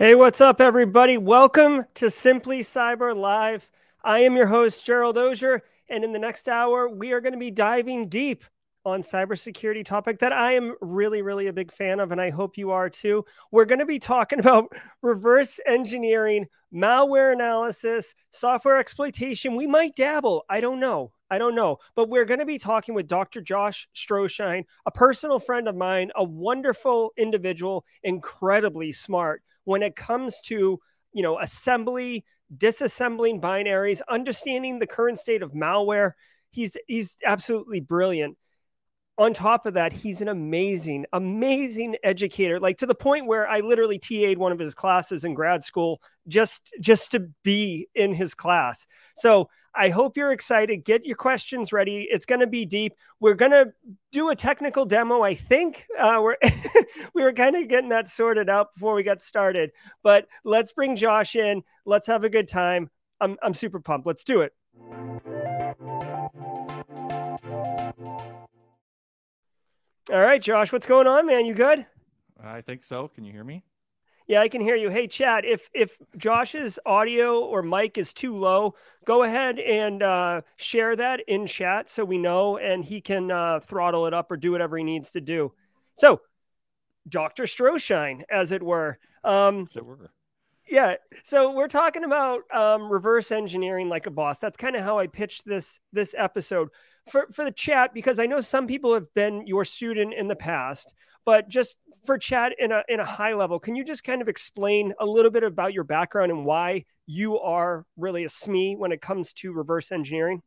Hey, what's up, everybody? Welcome to Simply Cyber Live. I am your host, Gerald Auger, and in the next hour, we are going to be diving deep on cybersecurity topic that I am really, really a big fan of, and I hope you are too. We're going to be talking about reverse engineering, malware analysis, software exploitation. We might dabble. I don't know. I don't know. But we're going to be talking with Dr. Josh Stroschein, a personal friend of mine, a wonderful individual, incredibly smart when it comes to, you know, assembly, disassembling binaries, understanding the current state of malware. He's he's absolutely brilliant on top of that, he's an amazing, amazing educator, like to the point where I literally TA'd one of his classes in grad school just just to be in his class. So I hope you're excited. Get your questions ready. It's going to be deep. We're going to do a technical demo. I think uh, we're we were kind of getting that sorted out before we got started. But let's bring Josh in. Let's have a good time. I'm I'm super pumped. Let's do it. All right, Josh, what's going on, man? You good? I think so. Can you hear me? Yeah, I can hear you. Hey, Chad, if if Josh's audio or mic is too low, go ahead and uh, share that in chat so we know, and he can uh, throttle it up or do whatever he needs to do. So, Doctor Stroschein, as it were. Um, as it were. Yeah. So we're talking about um, reverse engineering like a boss. That's kind of how I pitched this this episode for for the chat because I know some people have been your student in the past, but just for chat in a in a high level, can you just kind of explain a little bit about your background and why you are really a SME when it comes to reverse engineering?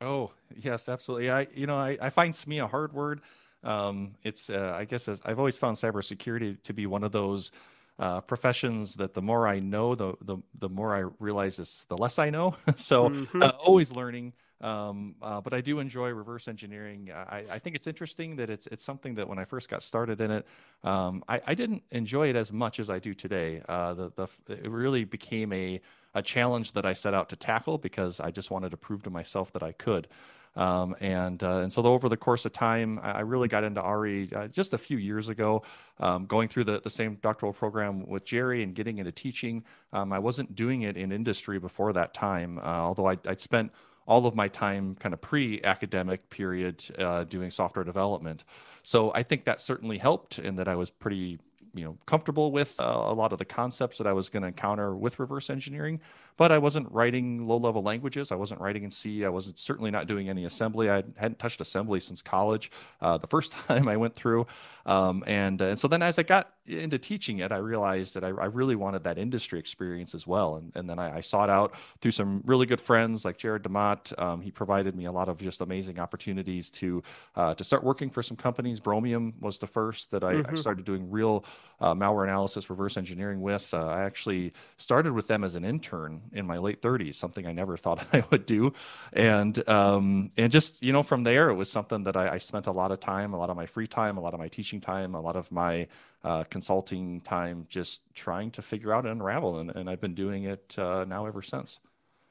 Oh yes, absolutely. I you know I, I find SME a hard word. Um, it's uh, I guess I've always found cybersecurity to be one of those uh, professions that the more I know, the the the more I realize it's the less I know. so mm-hmm. uh, always learning. Um, uh, but I do enjoy reverse engineering. I, I, think it's interesting that it's it's something that when I first got started in it, um, I, I, didn't enjoy it as much as I do today. Uh, the, the it really became a a challenge that I set out to tackle because I just wanted to prove to myself that I could. Um, and uh, and so over the course of time, I really got into RE uh, just a few years ago, um, going through the, the same doctoral program with Jerry and getting into teaching. Um, I wasn't doing it in industry before that time, uh, although I, I'd spent all of my time kind of pre-academic period uh, doing software development. So I think that certainly helped in that I was pretty you know comfortable with uh, a lot of the concepts that I was going to encounter with reverse engineering but I wasn't writing low level languages. I wasn't writing in C. I wasn't certainly not doing any assembly. I hadn't touched assembly since college, uh, the first time I went through. Um, and, and so then as I got into teaching it, I realized that I, I really wanted that industry experience as well. And, and then I, I, sought out through some really good friends like Jared DeMott. Um, he provided me a lot of just amazing opportunities to uh, to start working for some companies. Bromium was the first that I, mm-hmm. I started doing real uh, malware analysis, reverse engineering with. Uh, I actually started with them as an intern in my late 30s, something I never thought I would do. And um, and just you know from there, it was something that I, I, spent a lot of time, a lot of my free time, a lot of my teaching time, a lot of my uh, consulting time, just trying to figure out and unravel. And, and I've been doing it uh, now ever since.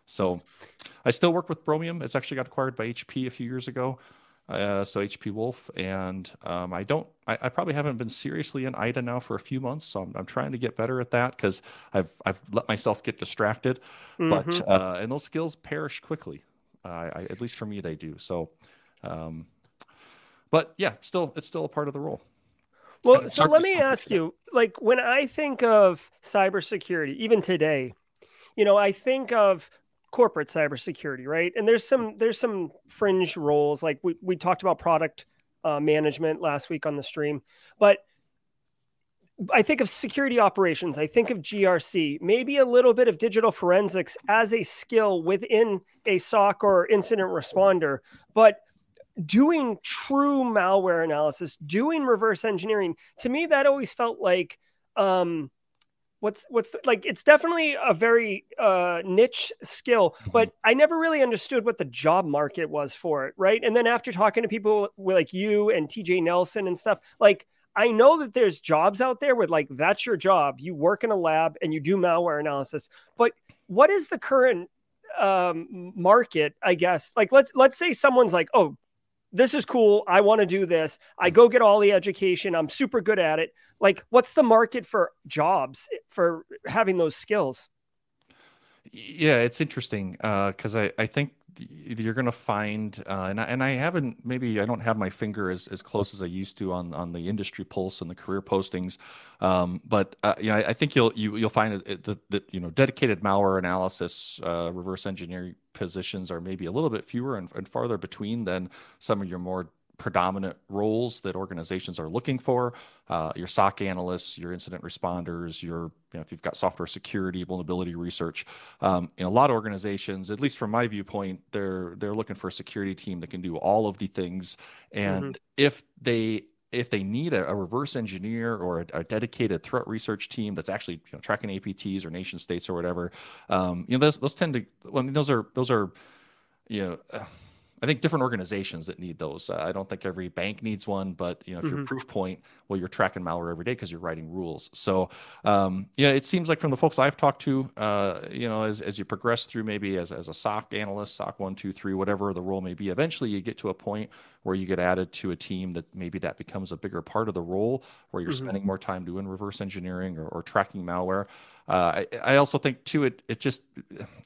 So I still work with Bromium. It's actually got acquired by HP a few years ago uh, so HP Wolf, and um, I don't, I, I, probably haven't been seriously in IDA now for a few months, so I'm, I'm trying to get better at that because I've I've let myself get distracted, mm-hmm. but uh, and those skills perish quickly. Uh, I, at least for me, they do. So, um, but yeah, still, it's still a part of the role. Well, so let me ask you, like when I think of cybersecurity, even today, you know, I think of corporate cybersecurity, right? And there's some there's some fringe roles like we we talked about product uh, management last week on the stream, but I think of security operations. I think of GRC, maybe a little bit of digital forensics as a skill within a SOC or incident responder, but doing true malware analysis, doing reverse engineering, to me that always felt like um, what's what's like it's definitely a very uh niche skill but mm-hmm. i never really understood what the job market was for it right and then after talking to people like you and tj nelson and stuff like i know that there's jobs out there with like that's your job you work in a lab and you do malware analysis but what is the current um market i guess like let's let's say someone's like oh this is cool. I want to do this. I go get all the education. I'm super good at it. Like, what's the market for jobs for having those skills. Yeah, it's interesting because uh, I, I think you're going to find, uh, and I, and I haven't maybe I don't have my finger as, as close as I used to on on the industry pulse and the career postings, um, but uh, you know I, I, think you'll you, you will find that, that you know dedicated malware analysis, uh, reverse engineering positions are maybe a little bit fewer and, and farther between than some of your more predominant roles that organizations are looking for. Uh, your SOC analysts, your incident responders, your you know, if you've got software security, vulnerability research. Um, in a lot of organizations, at least from my viewpoint, they're they're looking for a security team that can do all of the things. And mm-hmm. if they if they need a, a reverse engineer or a, a, dedicated threat research team that's actually you know, tracking APTs or nation states or whatever, um, you know those those tend to. Well, I mean, those are those are you know. Uh, I think different organizations that need those. Uh, I don't think every bank needs one, but you know, if mm-hmm. you're Proofpoint, well, you're tracking malware every day because you're writing rules. So, um, yeah, it seems like from the folks I've talked to, uh, you know, as, as you progress through maybe as, as a SOC analyst, SOC one, two, three, whatever the role may be, eventually you get to a point where you get added to a team that maybe that becomes a bigger part of the role where you're mm-hmm. spending more time doing reverse engineering or, or tracking malware. Uh, I, I, also think too, it, it just,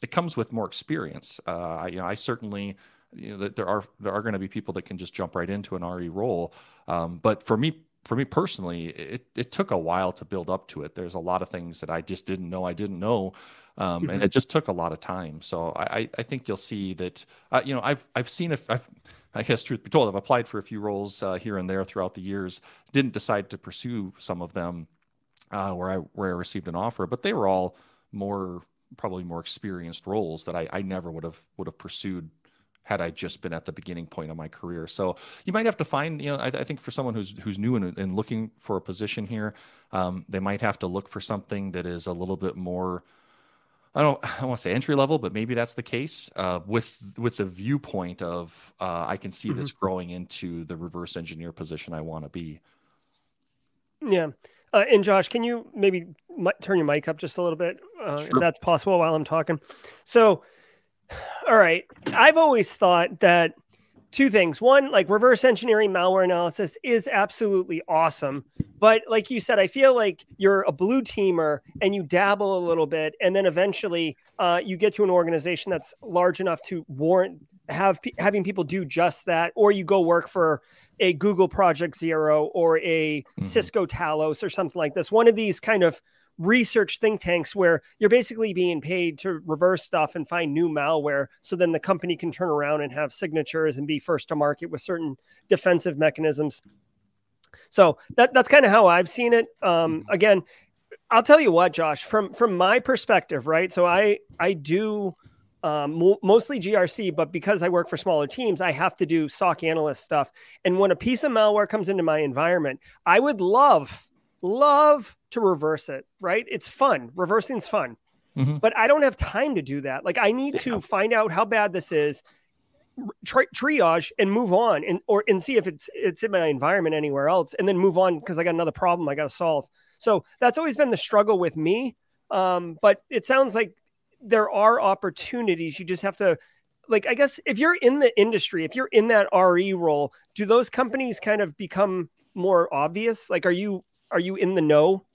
it comes with more experience. Uh, you know, I certainly, you know that there are there are going to be people that can just jump right into an RE role. Um, but for me for me personally, it it took a while to build up to it. There's a lot of things that I just didn't know I didn't know. Um, mm-hmm. and it just took a lot of time. So I, I think you'll see that, uh, you know, I've, I've seen if I've, I guess truth be told, I've applied for a few roles uh, here and there throughout the years. Didn't decide to pursue some of them uh, where I where I received an offer, but they were all more probably more experienced roles that I, I never would have would have pursued had I just been at the beginning point of my career. So you might have to find, you know, I, I think for someone who's who's new and, and looking for a position here, um, they might have to look for something that is a little bit more. I don't, I don't want to say entry level, but maybe that's the case uh, with with the viewpoint of uh, I can see mm-hmm. this growing into the reverse engineer position I want to be. Yeah. Uh, and Josh, can you maybe turn your mic up just a little bit, uh, sure. if that's possible, while I'm talking? So, all right. I've always thought that two things. One, like reverse engineering malware analysis is absolutely awesome. But like you said, I feel like you're a blue teamer and you dabble a little bit. And then eventually uh, you get to an organization that's large enough to warrant have having people do just that. Or you go work for a Google Project Zero or a mm-hmm. Cisco Talos or something like this. One of these kind of research think tanks where you're basically being paid to reverse stuff and find new malware so then the company can turn around and have signatures and be first to market with certain defensive mechanisms so that that's kind of how i've seen it um, mm-hmm. again i'll tell you what josh from from my perspective right so i i do um, mo- mostly GRC, but because I work for smaller teams, I have to do SOC analyst stuff. And when a piece of malware comes into my environment, I would love love to reverse it, right? It's fun. Reversing's fun. Mm-hmm. But I don't have time to do that. Like I need yeah. to find out how bad this is, tri- triage and move on and or and see if it's it's in my environment anywhere else and then move on because I got another problem I got to solve. So that's always been the struggle with me. Um, but it sounds like there are opportunities. You just have to like I guess if you're in the industry, if you're in that RE role, do those companies kind of become more obvious? Like are you are you in the know?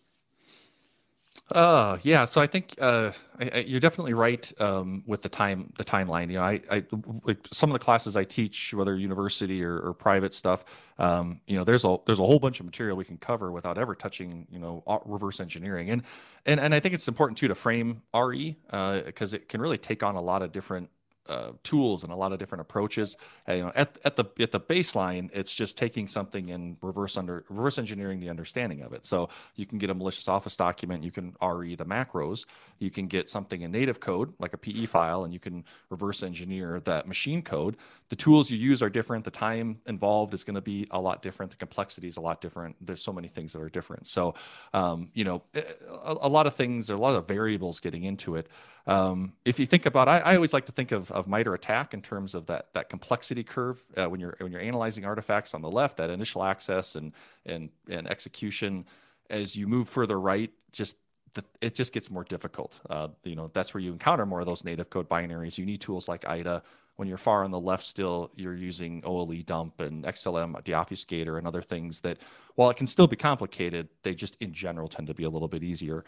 Uh, yeah. So I think uh, I, I, you're definitely right um, with the time, the timeline. You know, I, I like some of the classes I teach, whether university or, or private stuff. Um, you know, there's a there's a whole bunch of material we can cover without ever touching, you know, reverse engineering. And and and I think it's important too to frame RE because uh, it can really take on a lot of different uh, tools and a lot of different approaches. You know, at, at the at the baseline, it's just taking something and reverse under reverse engineering the understanding of it. So you can get a malicious office document, you can RE the macros, you can get something in native code like a PE file, and you can reverse engineer that machine code. The tools you use are different. The time involved is going to be a lot different. The complexity is a lot different. There's so many things that are different. So, um, you know, a, a lot of things, there are a lot of variables getting into it. Um, if you think about, I, I, always like to think of, of MITRE ATT&CK in terms of that that complexity curve uh, when you're when you're analyzing artifacts on the left, that initial access and and and execution. As you move further right, just the, it just gets more difficult. Uh, you know, that's where you encounter more of those native code binaries. You need tools like IDA. When you're far on the left, still you're using OLE dump and XLM deobfuscator and other things that, while it can still be complicated, they just in general tend to be a little bit easier.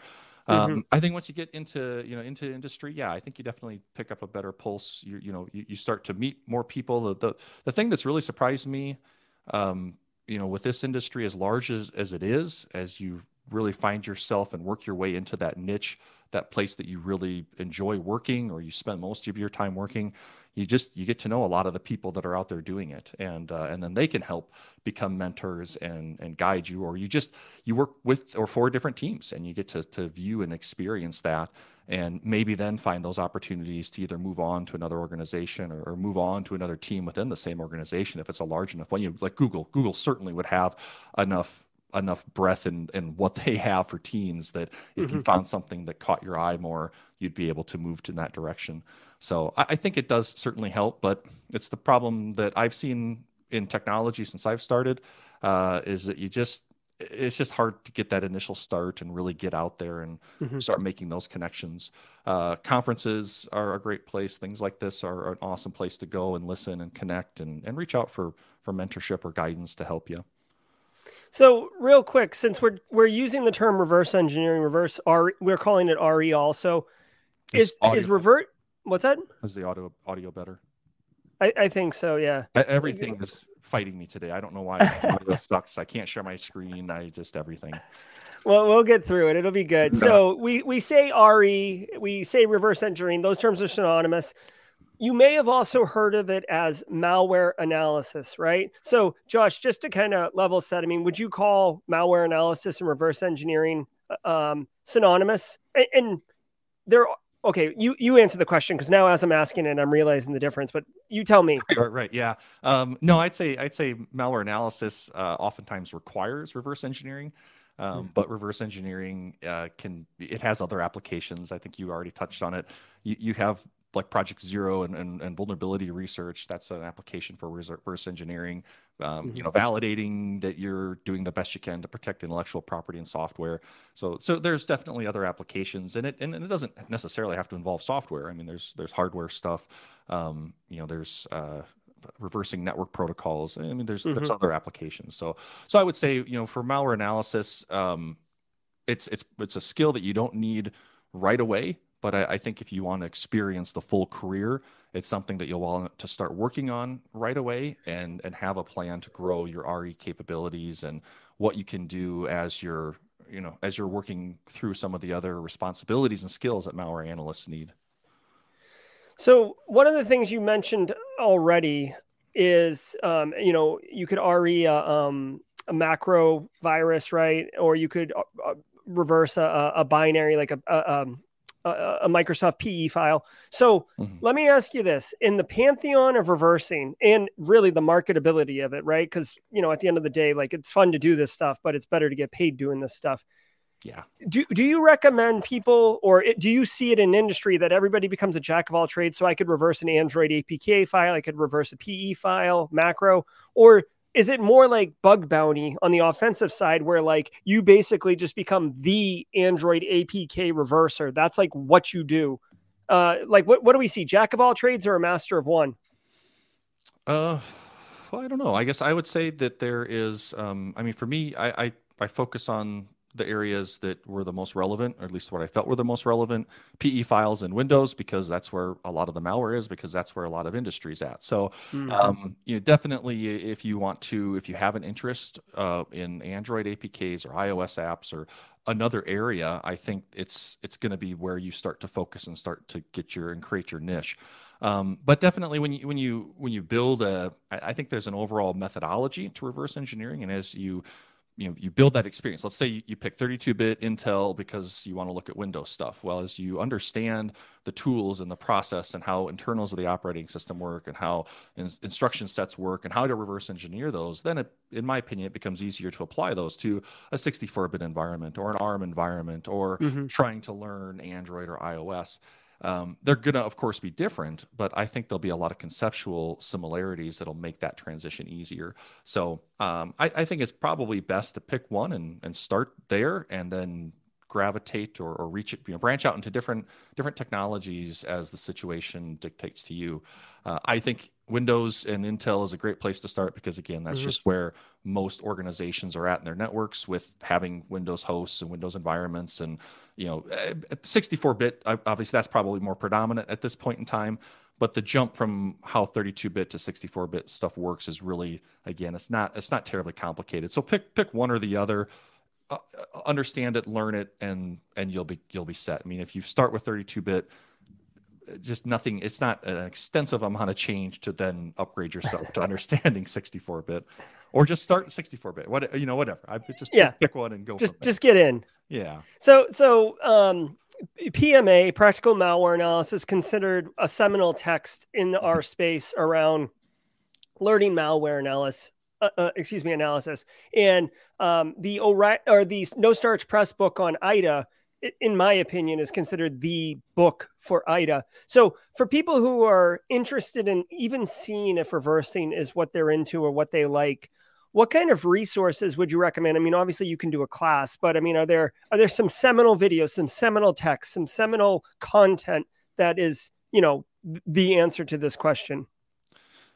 Um, mm-hmm. I think once you get into you know into industry, yeah, I think you definitely pick up a better pulse. You you know you, you start to meet more people. The, the the thing that's really surprised me, um, you know, with this industry as large as as it is, as you really find yourself and work your way into that niche, that place that you really enjoy working or you spend most of your time working you just you get to know a lot of the people that are out there doing it. And uh, and then they can help become mentors and and guide you or you just you work with or for different teams and you get to to view and experience that. And maybe then find those opportunities to either move on to another organization or, or, move on to another team within the same organization if it's a large enough one. You like google google certainly would have enough enough breadth in, in what they have for teams that if mm-hmm. you found something that caught your eye more you'd be able to move to that direction so I, I think it does certainly help, but it's the problem that I've seen in technology since I've started uh, is that you just it's just hard to get that initial start and really get out there and mm-hmm. start making those connections. Uh, conferences are a great place. Things like this are an awesome place to go and listen and connect and, and reach out for for mentorship or guidance to help you. So real quick, since we're we're using the term reverse engineering, reverse R, we're calling it RE also. Is is revert What's that? Is the audio audio better? I, I think so. Yeah. Everything is fighting me today. I don't know why. this sucks. I can't share my screen. I just everything. Well, we'll get through it. It'll be good. So we we say RE, we say reverse engineering. Those terms are synonymous. You may have also heard of it as malware analysis, right? So, Josh, just to kind of level set, I mean, would you call malware analysis and reverse engineering uh, um, synonymous? And, and there okay you you answer the question because now as i'm asking it i'm realizing the difference but you tell me right, right yeah um, no i'd say i'd say malware analysis uh, oftentimes requires reverse engineering um, mm-hmm. but reverse engineering uh, can it has other applications i think you already touched on it you, you have like project zero and, and, and vulnerability research that's an application for reverse engineering um, mm-hmm. you know validating that you're doing the best you can to protect intellectual property and software so so there's definitely other applications in it and, and it doesn't necessarily have to involve software i mean there's there's hardware stuff um, you know there's uh, reversing network protocols i mean there's mm-hmm. there's other applications so so i would say you know for malware analysis um, it's it's it's a skill that you don't need right away but I, I, think if you want to experience the full career, it's something that you'll want to start working on right away and and have a plan to grow your RE capabilities and what you can do as you're you know as you're working through some of the other responsibilities and skills that malware analysts need. So one of the things you mentioned already is um, you know you could RE a, um, a macro virus, right? Or you could uh, uh reverse a, a binary like a, a um, a, a Microsoft PE file. So mm-hmm. let me ask you this in the pantheon of reversing and really the marketability of it, right? Because, you know, at the end of the day, like it's fun to do this stuff, but it's better to get paid doing this stuff. Yeah. Do, do you recommend people or it, do you see it in industry that everybody becomes a jack of all trades? So I could reverse an Android APK file, I could reverse a PE file, macro, or is it more like bug bounty on the offensive side where like you basically just become the android apk reverser? That's like what you do. Uh like what, what do we see? Jack of all trades or a master of one? Uh well i don't know. I guess i would say that there is um i mean for me i i, I focus on the areas that were the most relevant, or at least what I felt were the most relevant, PE files in Windows, because that's where a lot of the malware is, because that's where a lot of industry's at. So, mm-hmm. um, you know, definitely if you want to, if you have an interest uh, in Android APKs or iOS apps or another area, I think it's it's going to be where you start to focus and start to get your and create your niche. Um, but definitely when you when you when you build a, I think there's an overall methodology to reverse engineering, and as you you know you build that experience. Let's say you, you pick 32-bit intel because you want to look at windows stuff. Well as you understand the tools and the process and how internals of the operating system work and how in, instruction sets work and how to reverse engineer those then it, in my opinion it becomes easier to apply those to a 64-bit environment or an arm environment or mm-hmm. trying to learn android or ios um, they're going to, of course, be different, but I think there'll be a lot of conceptual similarities that'll make that transition easier. So um, I, I, think it's probably best to pick one and, and start there and then gravitate or, or reach it, you know, branch out into different different technologies as the situation dictates to you. Uh, I think Windows and Intel is a great place to start because again, that's mm-hmm. just where most organizations are at in their networks with having Windows hosts and Windows environments and you know 64-bit eh, obviously that's probably more predominant at this point in time but the jump from how 32-bit to 64-bit stuff works is really again it's not it's not terribly complicated so pick pick one or the other uh, understand it learn it and and you'll be you'll be set. I mean if you start with 32-bit just nothing it's not an extensive amount of change to then upgrade yourself to understanding 64-bit or just start 64-bit what you know whatever. I just yeah. pick one and go just just get in. Yeah. So so um pma practical malware analysis considered a seminal text in the r space around learning malware analysis uh, uh, excuse me analysis and um, the or the no starch press book on ida in my opinion, is considered the book for IDA. So, for people who are interested in even seeing if reversing is what they're into or what they like, what kind of resources would you recommend? I mean, obviously you can do a class, but I mean, are there are there some seminal videos, some seminal text, some seminal content that is, you know, the answer to this question?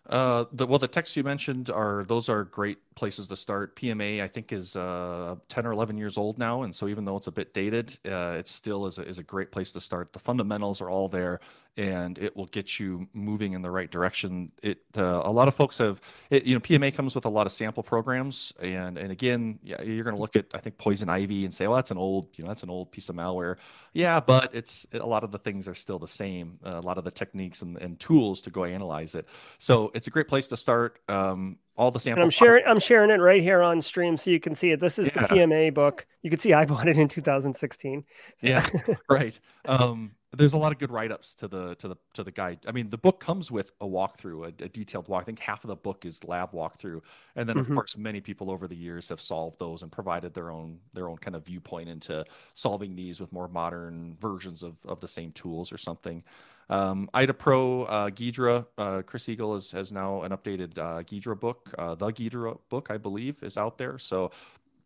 Uh, the well, the texts you mentioned are those are great places to start. PMA, I think, is uh, 10 or 11 years old now, and so even though it's a bit dated, uh, it still is a, is a great place to start. The fundamentals are all there, and it will get you moving in the right direction. It uh, a lot of folks have, it, you know, PMA comes with a lot of sample programs, and and again, yeah, you're going to look at I think Poison Ivy and say, well, that's an old, you know, that's an old piece of malware. Yeah, but it's a lot of the things are still the same. Uh, a lot of the techniques and, and tools to go analyze it. So it's a great place to start. Um, all the samples. I'm sharing. I'm sharing it right here on stream, so you can see it. This is yeah. the PMA book. You can see I bought it in 2016. So. Yeah, right. Um, there's a lot of good write-ups to the to the to the guide. I mean, the book comes with a walkthrough, a, a detailed walk. I think half of the book is lab walkthrough, and then mm-hmm. of course, many people over the years have solved those and provided their own their own kind of viewpoint into solving these with more modern versions of of the same tools or something. Um, IDA Pro uh, Ghidra, uh, Chris Eagle has, has now an updated uh, Ghidra book. Uh, the Ghidra book, I believe, is out there. So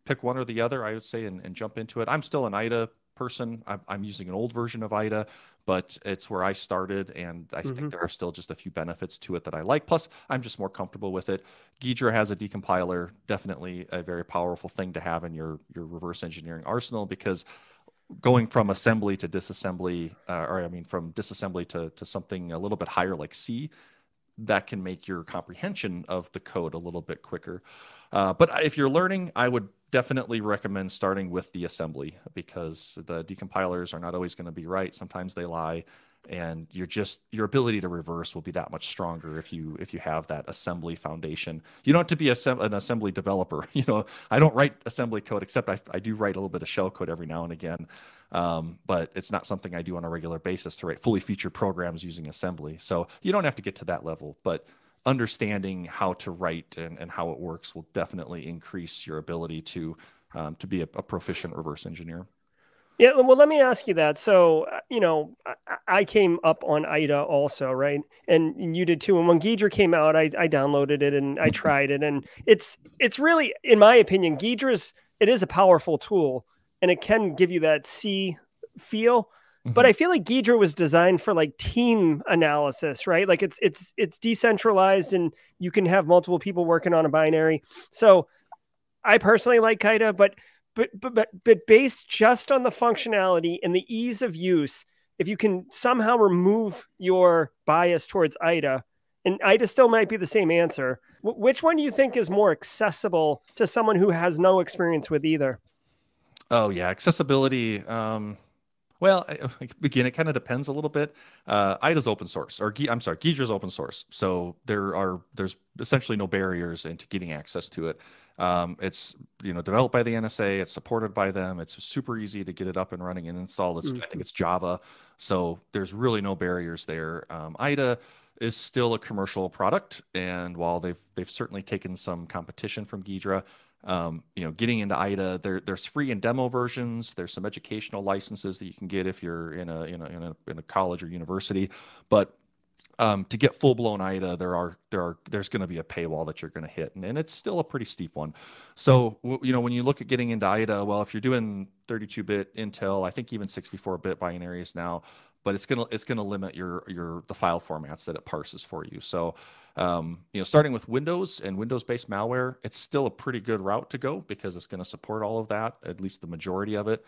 pick one or the other, I would say, and, and jump into it. I'm still an IDA person. I'm, I'm, using an old version of IDA, but it's where I started, and I mm-hmm. think there are still just a few benefits to it that I like. Plus, I'm just more comfortable with it. Ghidra has a decompiler, definitely a very powerful thing to have in your your reverse engineering arsenal because going from assembly to disassembly, uh, or I mean, from disassembly to, to something a little bit higher like C, that can make your comprehension of the code a little bit quicker. Uh, but if you're learning, I would definitely recommend starting with the assembly because the decompilers are not always going to be right. Sometimes they lie and you're just your ability to reverse will be that much stronger if you if you have that assembly foundation. You don't have to be a, an assembly developer you know? I don't write assembly code except I, I do write a little bit of shell code every now and again um, but it's not something i do on a regular basis to write fully featured programs using assembly. So you don't have to get to that level but understanding how to write and, and how it works will definitely increase your ability to um, to be a, a proficient reverse engineer yeah, well, let me ask you that. So, uh, you know, I came up on IDA also, right? And you did too. And when Ghidra came out, I, I downloaded it and I mm-hmm. tried it, and it's it's really, in my opinion, Ghidra's it is a powerful tool, and it can give you that C feel. Mm-hmm. But I feel like Ghidra was designed for like team analysis, right? Like it's it's it's decentralized, and you can have multiple people working on a binary. So, I personally like IDA, but but but but, but based just on the functionality and the ease of use if you can somehow remove your bias towards ida and ida still might be the same answer which one do you think is more accessible to someone who has no experience with either oh yeah accessibility um well, again, it kind of depends a little bit. Uh, IDA's open source, or I'm sorry, Ghidra's open source, so there are there's essentially no barriers into getting access to it. Um, it's you know developed by the NSA. It's supported by them. It's super easy to get it up and running and install. It's, mm-hmm. I think it's Java, so there's really no barriers there. Um, IDA is still a commercial product, and while they've they've certainly taken some competition from Ghidra, um, you know, getting into IDA, there, there's free and demo versions. There's some educational licenses that you can get if you're in a in a in a, in a college or university, but um, to get full blown IDA, there are there are there's going to be a paywall that you're going to hit, and, and it's still a pretty steep one. So you know when you look at getting into IDA, well, if you're doing 32-bit Intel, I think even 64-bit binaries now, but it's gonna it's gonna limit your your the file formats that it parses for you. So um, you know, starting with Windows and Windows-based malware, it's still a pretty good route to go because it's going to support all of that, at least the majority of it.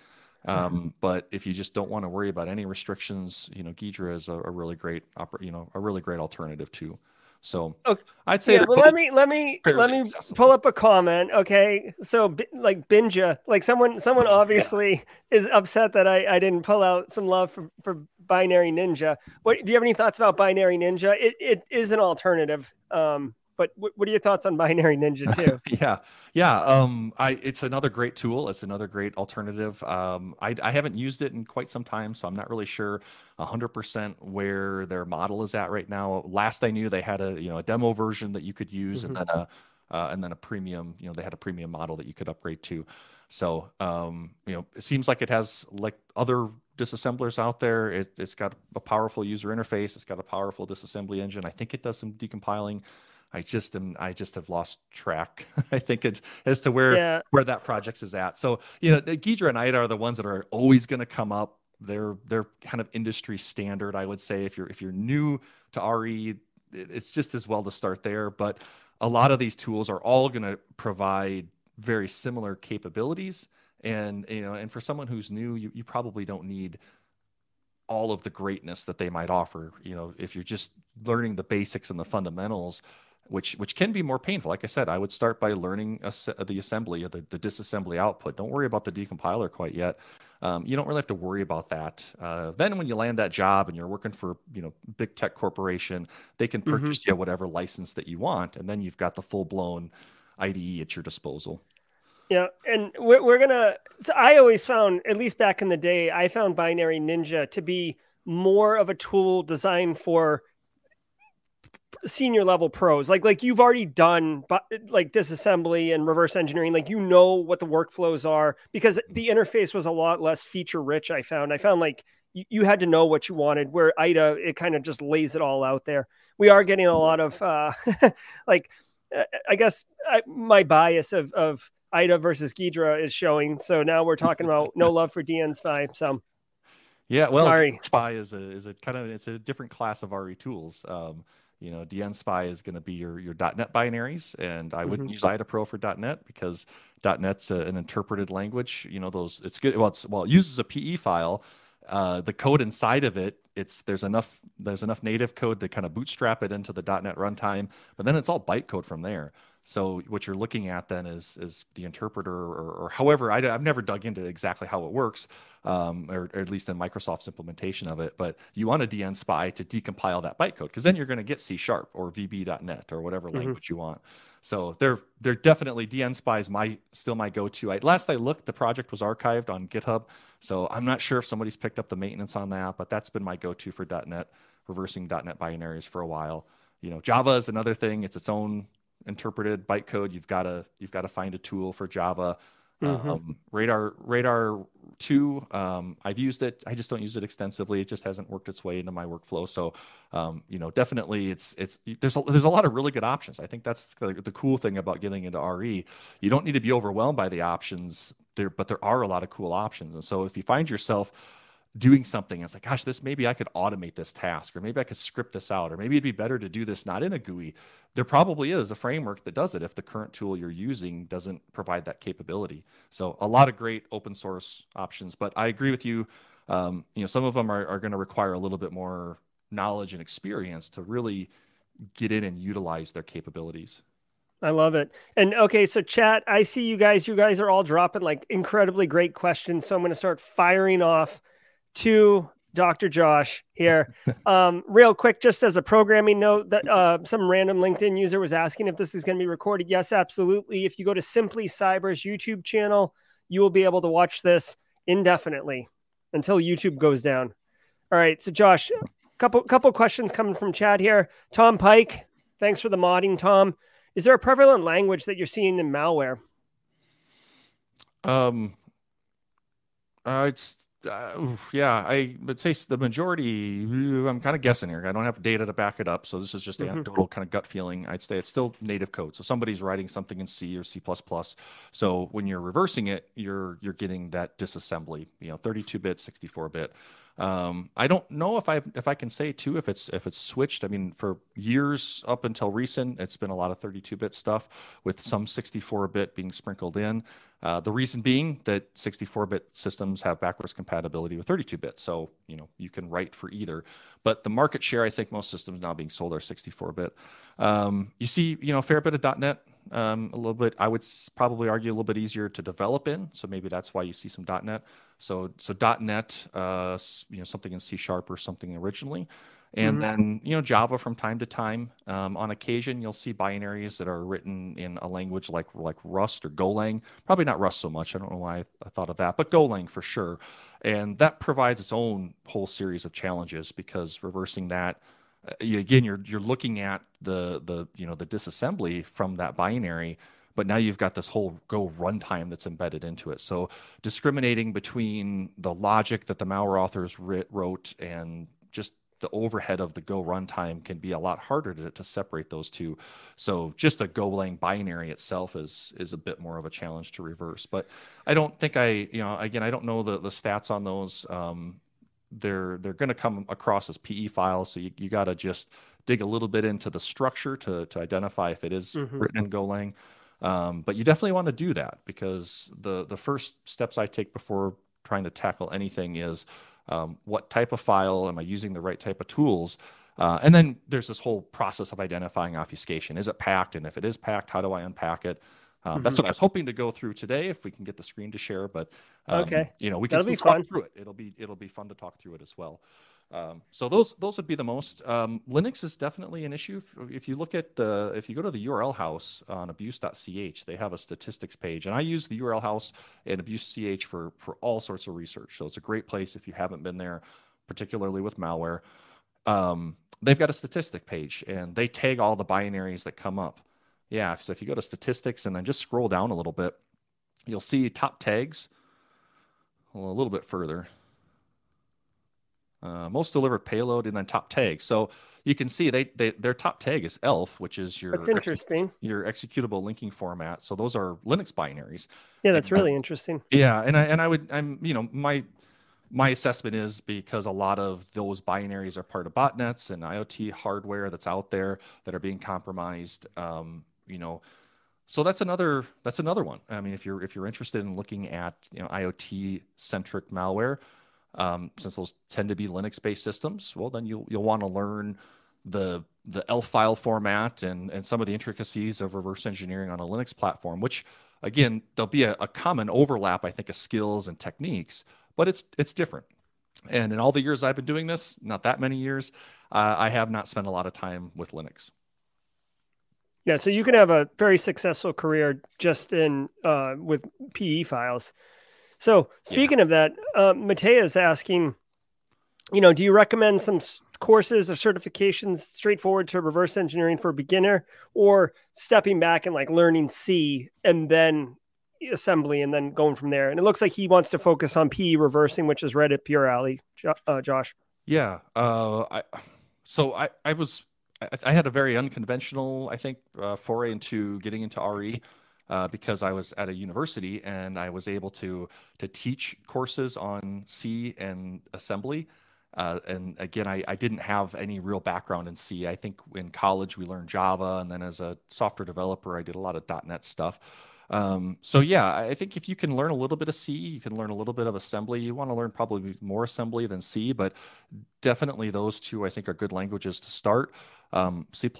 Um, mm-hmm. But if you just don't want to worry about any restrictions, you know, Ghidra is a, a really great, you know, a really great alternative too. So okay. I'd say. Yeah, well, let me let me let me accessible. pull up a comment. Okay, so like Binja, like someone someone obviously yeah. is upset that I I didn't pull out some love for for Binary Ninja. What do you have any thoughts about Binary Ninja? It it is an alternative. Um, but what, what are your thoughts on Binary Ninja too? yeah, yeah. Um, I it's another great tool. It's another great alternative. Um, I I haven't used it in quite some time, so I'm not really sure 100% where their model is at right now. Last I knew, they had a you know a demo version that you could use, mm-hmm. and then a uh, and then a premium. You know, they had a premium model that you could upgrade to. So um, you know, it seems like it has like other disassemblers out there. It, has got a powerful user interface. It's got a powerful disassembly engine. I think it does some decompiling. I just am I just have lost track. I think it as to where yeah. where that project is at. So you know, Ghidra and IDA are the ones that are always going to come up. They're they're kind of industry standard, I would say. If you're if you're new to RE, it's just as well to start there. But a lot of these tools are all going to provide very similar capabilities and you know and for someone who's new you, you probably don't need all of the greatness that they might offer you know if you're just learning the basics and the fundamentals which which can be more painful like i said i would start by learning the assembly the, the disassembly output don't worry about the decompiler quite yet um, you don't really have to worry about that uh, then when you land that job and you're working for you know big tech corporation they can mm-hmm. purchase mm-hmm. you whatever license that you want and then you've got the full blown ide at your disposal yeah, and we're, we're gonna. So I always found, at least back in the day, I found Binary Ninja to be more of a tool designed for senior level pros. Like like you've already done, but like disassembly and reverse engineering. Like you know what the workflows are because the interface was a lot less feature rich. I found. I found like you, you had to know what you wanted. Where IDA, it kind of just lays it all out there. We are getting a lot of uh, like, I guess I, my bias of of Ida versus Ghidra is showing. So now we're talking about no love for DNSpy. So yeah, well, Sorry. Spy is a is a kind of it's a different class of RE tools. Um, you know, DNSpy is going to be your your .NET binaries, and I wouldn't mm-hmm. use IDA Pro for .NET because .NET's a, an interpreted language. You know, those it's good. Well, it's well, it uses a PE file. Uh, the code inside of it, it's there's enough there's enough native code to kind of bootstrap it into the .NET runtime, but then it's all bytecode from there. So what you're looking at then is is the interpreter, or, or however I, have never dug into exactly how it works, um, or, or, at least in Microsoft's implementation of it. But you want a DNSpy to decompile that bytecode because then you're going to get C sharp or VB.NET or whatever mm-hmm. language you want. So they're they're definitely DNSpy is my still my go-to. I, last I looked, the project was archived on GitHub, so I'm not sure if somebody's picked up the maintenance on that, but that's been my go-to for .NET, reversing .NET binaries for a while. You know, Java is another thing; it's its own interpreted bytecode, you've got to you've got to find a tool for Java. Mm-hmm. Um, Radar Radar two, um, I've used it. I just don't use it extensively. It just hasn't worked its way into my workflow. So, um, you know, definitely, it's it's there's a, there's a lot of really good options. I think that's the, the cool thing about getting into RE. You don't need to be overwhelmed by the options there, but there are a lot of cool options. And so, if you find yourself doing something. It's like, gosh, this maybe I could automate this task, or maybe I could script this out, or maybe it'd be better to do this not in a GUI. There probably is a framework that does it if the current tool you're using doesn't provide that capability. So a lot of great open source options, but I agree with you. Um, you know, some of them are, are going to require a little bit more knowledge and experience to really get in and utilize their capabilities. I love it. And okay, so chat, I see you guys. You guys are all dropping like incredibly great questions. So I'm going to start firing off to Dr. Josh here. Um, real quick, just as a programming note, that uh, some random LinkedIn user was asking if this is going to be recorded. Yes, absolutely. If you go to Simply Cyber's YouTube channel, you will be able to watch this indefinitely until YouTube goes down. All right, so Josh, couple couple questions coming from Chad here. Tom Pike, thanks for the modding, Tom. Is there a prevalent language that you're seeing in malware? Um, uh, it's uh, yeah, I would say the majority. I'm kind of guessing here. I don't have data to back it up, so this is just mm-hmm. anecdotal kind of gut feeling. I'd say it's still native code. So somebody's writing something in C or C++. So when you're reversing it, you're you're getting that disassembly. You know, 32-bit, 64-bit. Um, I don't know if I if I can say too if it's if it's switched. I mean, for years up until recent, it's been a lot of 32-bit stuff with some 64-bit being sprinkled in. Uh, the reason being that 64-bit systems have backwards compatibility with 32-bit, so you know you can write for either. But the market share, I think most systems now being sold are 64-bit. Um, you see, you know, a fair bit of .NET um, a little bit. I would probably argue a little bit easier to develop in, so maybe that's why you see some .NET. So so .NET, uh, you know, something in C sharp or something originally, and mm-hmm. then you know Java from time to time. Um, on occasion, you'll see binaries that are written in a language like like Rust or Golang. Probably not Rust so much. I don't know why I, I thought of that, but Golang for sure. And that provides its own whole series of challenges because reversing that uh, again you're you're looking at the the you know the disassembly from that binary but now you've got this whole go runtime that's embedded into it so discriminating between the logic that the malware authors writ, wrote and just the overhead of the go runtime can be a lot harder to, to separate those two so just the golang binary itself is is a bit more of a challenge to reverse but i don't think i you know again i don't know the, the stats on those um, they're they're going to come across as PE files. So you, you got to just dig a little bit into the structure to to identify if it is mm-hmm. written in Golang. Um, but you definitely want to do that because the the first steps I take before trying to tackle anything is um, what type of file am I using the right type of tools. Uh, and then there's this whole process of identifying obfuscation. Is it packed? And if it is packed, how do I unpack it? Um, mm-hmm. That's what I was hoping to go through today, if we can get the screen to share. But um, okay, you know, we can That'll still talk fun. through it. It'll be it'll be fun to talk through it as well. Um, so those those would be the most. Um, Linux is definitely an issue. If you look at the if you go to the URLhaus on abuse.ch, they have a statistics page, and I use the URLhaus and abuse.ch for for all sorts of research. So it's a great place if you haven't been there, particularly with malware. Um, they've got a statistic page, and they tag all the binaries that come up. Yeah, so if you go to statistics and then just scroll down a little bit, you'll see top tags. Well, a little bit further. Uh, most delivered payload and then top tag. So you can see they, they their top tag is ELF, which is your that's interesting ex- your executable linking format. So those are Linux binaries. Yeah, that's and, really interesting. Yeah, and I and I would I'm you know my my assessment is because a lot of those binaries are part of botnets and IoT hardware that's out there that are being compromised. Um, you know so that's another that's another one i mean if you're if you're interested in looking at you know iot centric malware um, since those tend to be linux based systems well then you'll you'll want to learn the the elf file format and and some of the intricacies of reverse engineering on a linux platform which again there'll be a, a common overlap i think of skills and techniques but it's it's different and in all the years i've been doing this not that many years uh, i have not spent a lot of time with linux yeah, so you can have a very successful career just in uh, with PE files. So speaking yeah. of that, uh, Matea is asking, you know, do you recommend some courses or certifications straightforward to reverse engineering for a beginner, or stepping back and like learning C and then assembly and then going from there? And it looks like he wants to focus on PE reversing, which is right at pure alley, uh, Josh. Yeah. Uh, I, so I I was I, I had a very unconventional, I think, uh, foray into getting into RE. Uh, because I was at a university and I was able to to teach courses on C and assembly. Uh, and again, I, I didn't have any real background in C. I think in college we learned Java, and then as a software developer, I did a lot of .NET stuff. Um, so yeah, I think if you can learn a little bit of C, you can learn a little bit of assembly. You want to learn probably more assembly than C, but definitely those two I think are good languages to start um, C++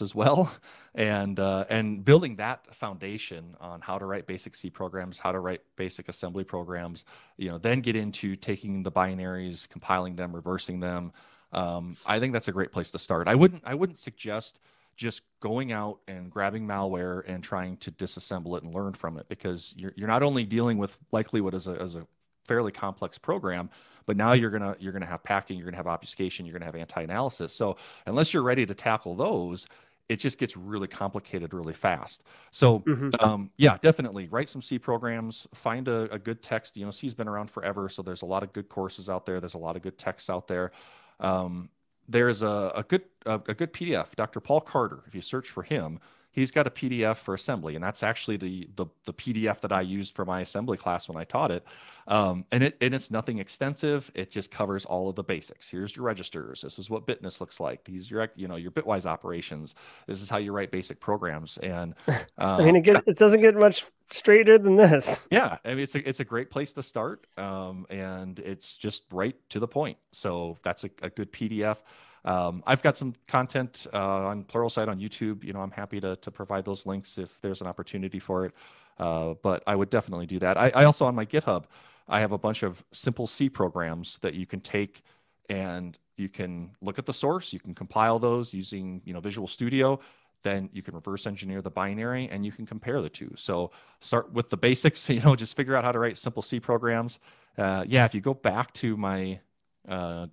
as well, and uh, and building that foundation on how to write basic C programs, how to write basic assembly programs, you know, then get into taking the binaries, compiling them, reversing them. Um, I think that's a great place to start. I wouldn't I wouldn't suggest just going out and grabbing malware and trying to disassemble it and learn from it because you're, you're not only dealing with likely what is a, as a fairly complex program but now you're gonna you're gonna have packing you're gonna have obfuscation you're gonna have anti-analysis so unless you're ready to tackle those it just gets really complicated really fast. So, Mhm. um, yeah, definitely write some C programs, find a, a good text. You know, C's been around forever, so there's a lot of good courses out there. There's a lot of good texts out there. Um, there's a, a good a, a good PDF, Dr. Paul Carter. If you search for him, he's got a PDF for assembly, and that's actually the the, the PDF that I used for my assembly class when I taught it. Um, and it and it's nothing extensive. It just covers all of the basics. Here's your registers. This is what bitness looks like. These your you know your bitwise operations. This is how you write basic programs. And uh, I mean, it, get, it doesn't get much straighter than this. yeah, I mean it's a it's a great place to start, um, and it's just right to the point. So that's a, a good PDF. Um, I've got some content uh, on Pluralsight on YouTube. You know, I'm happy to to provide those links if there's an opportunity for it. Uh, but I would definitely do that. I, I also on my GitHub, I have a bunch of simple C programs that you can take and you can look at the source. You can compile those using you know Visual Studio. Then you can reverse engineer the binary and you can compare the two. So start with the basics. You know, just figure out how to write simple C programs. Uh, yeah, if you go back to my uh,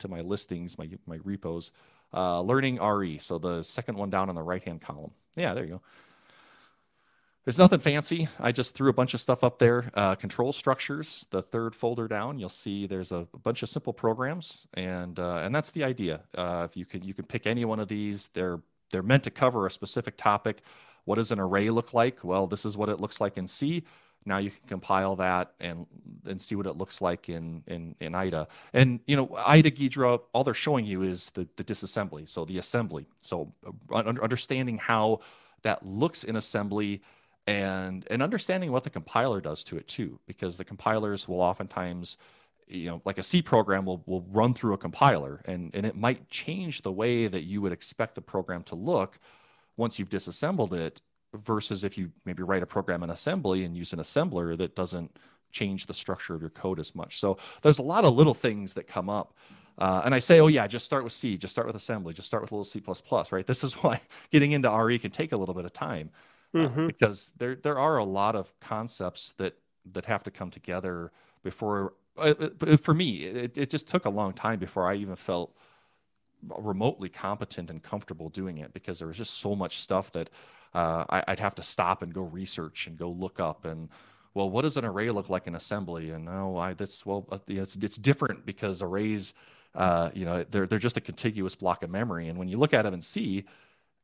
to my listings, my my repos, uh, learning RE. So the second one down on the right hand column. Yeah, there you go. There's nothing fancy. I just threw a bunch of stuff up there. Uh, control structures, the third folder down, you'll see there's a, bunch of simple programs, and uh, and that's the idea. Uh, if you can you can pick any one of these, they're they're meant to cover a specific topic. What does an array look like? Well, this is what it looks like in C. Now you can compile that and and see what it looks like in in in IDA. And you know, IDA Ghidra, all they're showing you is the the disassembly, so the assembly. So uh, understanding how that looks in assembly and and understanding what the compiler does to it too because the compilers will oftentimes you know like a c program will, will run through a compiler and and it might change the way that you would expect the program to look once you've disassembled it versus if you maybe write a program in assembly and use an assembler that doesn't change the structure of your code as much so there's a lot of little things that come up uh, and I say, oh yeah, just start with C, just start with assembly, just start with a little C++, right? This is why getting into RE can take a little bit of time Mhm. uh, because there there are a lot of concepts that that have to come together before. Uh, uh, for me, it, it just took a long time before I even felt remotely competent and comfortable doing it because there was just so much stuff that uh, I, I'd have to stop and go research and go look up and well, what does an array look like in assembly? And oh, I that's well, uh, it's it's different because arrays, uh, you know, they're they're just a contiguous block of memory, and when you look at them in C,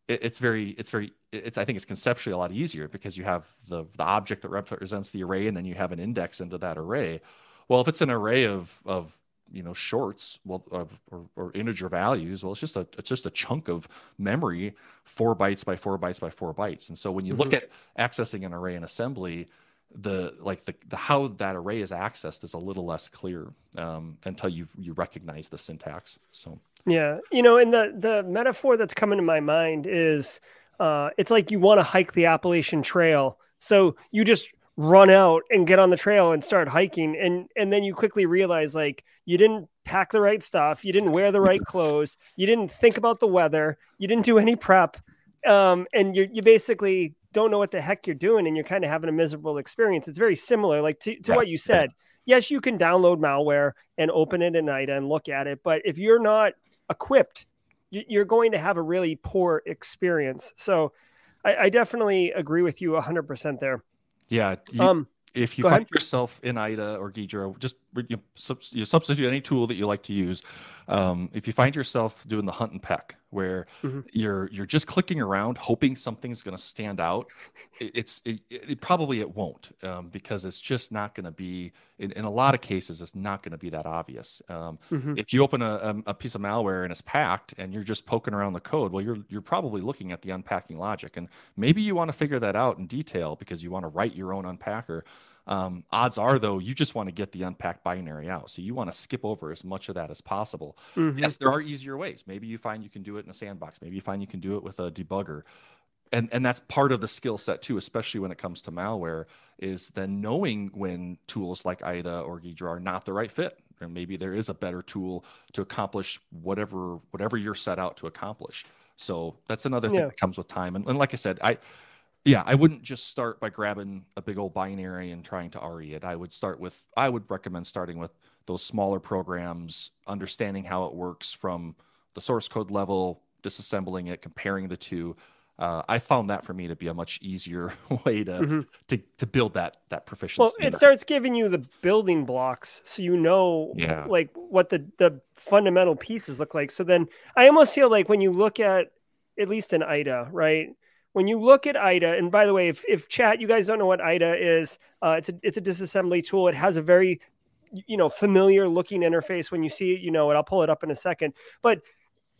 it, it's very it's very it's I think it's conceptually a lot easier because you have the the object that represents the array, and then you have an index into that array. Well, if it's an array of of you know shorts well of, or, or integer values well it's just a it's just a chunk of memory four bytes by four bytes by four bytes. And so when you look Mhm. at accessing an array in assembly the like the, the how that array is accessed is a little less clear um, until you you recognize the syntax so. Yeah, you know, and the the metaphor that's coming to my mind is, uh, it's like you want to hike the Appalachian Trail, so you just run out and get on the trail and start hiking, and and then you quickly realize like you didn't pack the right stuff, you didn't wear the right clothes, you didn't think about the weather, you didn't do any prep, um, and you you basically don't know what the heck you're doing, and you're kind of having a miserable experience. It's very similar, like to to Yeah. what you said. Yes, you can download malware and open it in IDA and look at it, but if you're not equipped, you- you're going to have a really poor experience. So I, I definitely agree with you 100% there. Yeah you, Um, if you find ahead. yourself in IDA or Ghidra, just you, you substitute any tool that you like to use. Um, if you find yourself doing the hunt and peck, where Mhm. you're you're just clicking around, hoping something's going to stand out, it, it's it, it probably it won't um, because it's just not going to be. In, in a lot of cases, it's not going to be that obvious. Um, mhm. if you open a, a, a piece of malware and it's packed and you're just poking around the code well you're you're probably looking at the unpacking logic and maybe you want to figure that out in detail because you want to write your own unpacker um, odds are though you just want to get the unpacked binary out. So you want to skip over as much of that as possible. Mhm. yes there are easier ways. Maybe you find you can do it in a sandbox. Maybe you find you can do it with a debugger. And and that's part of the skill set too especially when it comes to malware is then knowing when tools like ida or ghidra are not the right fit. And maybe there is a better tool to accomplish whatever whatever you're set out to accomplish. So that's another thing Yeah. that comes with time. And, and like i said i yeah i wouldn't just start by grabbing a big old binary and trying to re it i would start with i would recommend starting with those smaller programs understanding how it works from the source code level disassembling it, comparing the two. Uh, I found that for me to be a much easier way to mm-hmm. to, to build that that proficiency. Well, it starts giving you the building blocks, so you know, yeah. like what the the fundamental pieces look like. So then, I almost feel like when you look at at least an IDA, right? When you look at IDA, and by the way, if, if chat, you guys don't know what IDA is, uh, it's a it's a disassembly tool. It has a very you know familiar looking interface. When you see it you know it. I'll pull it up in a second. But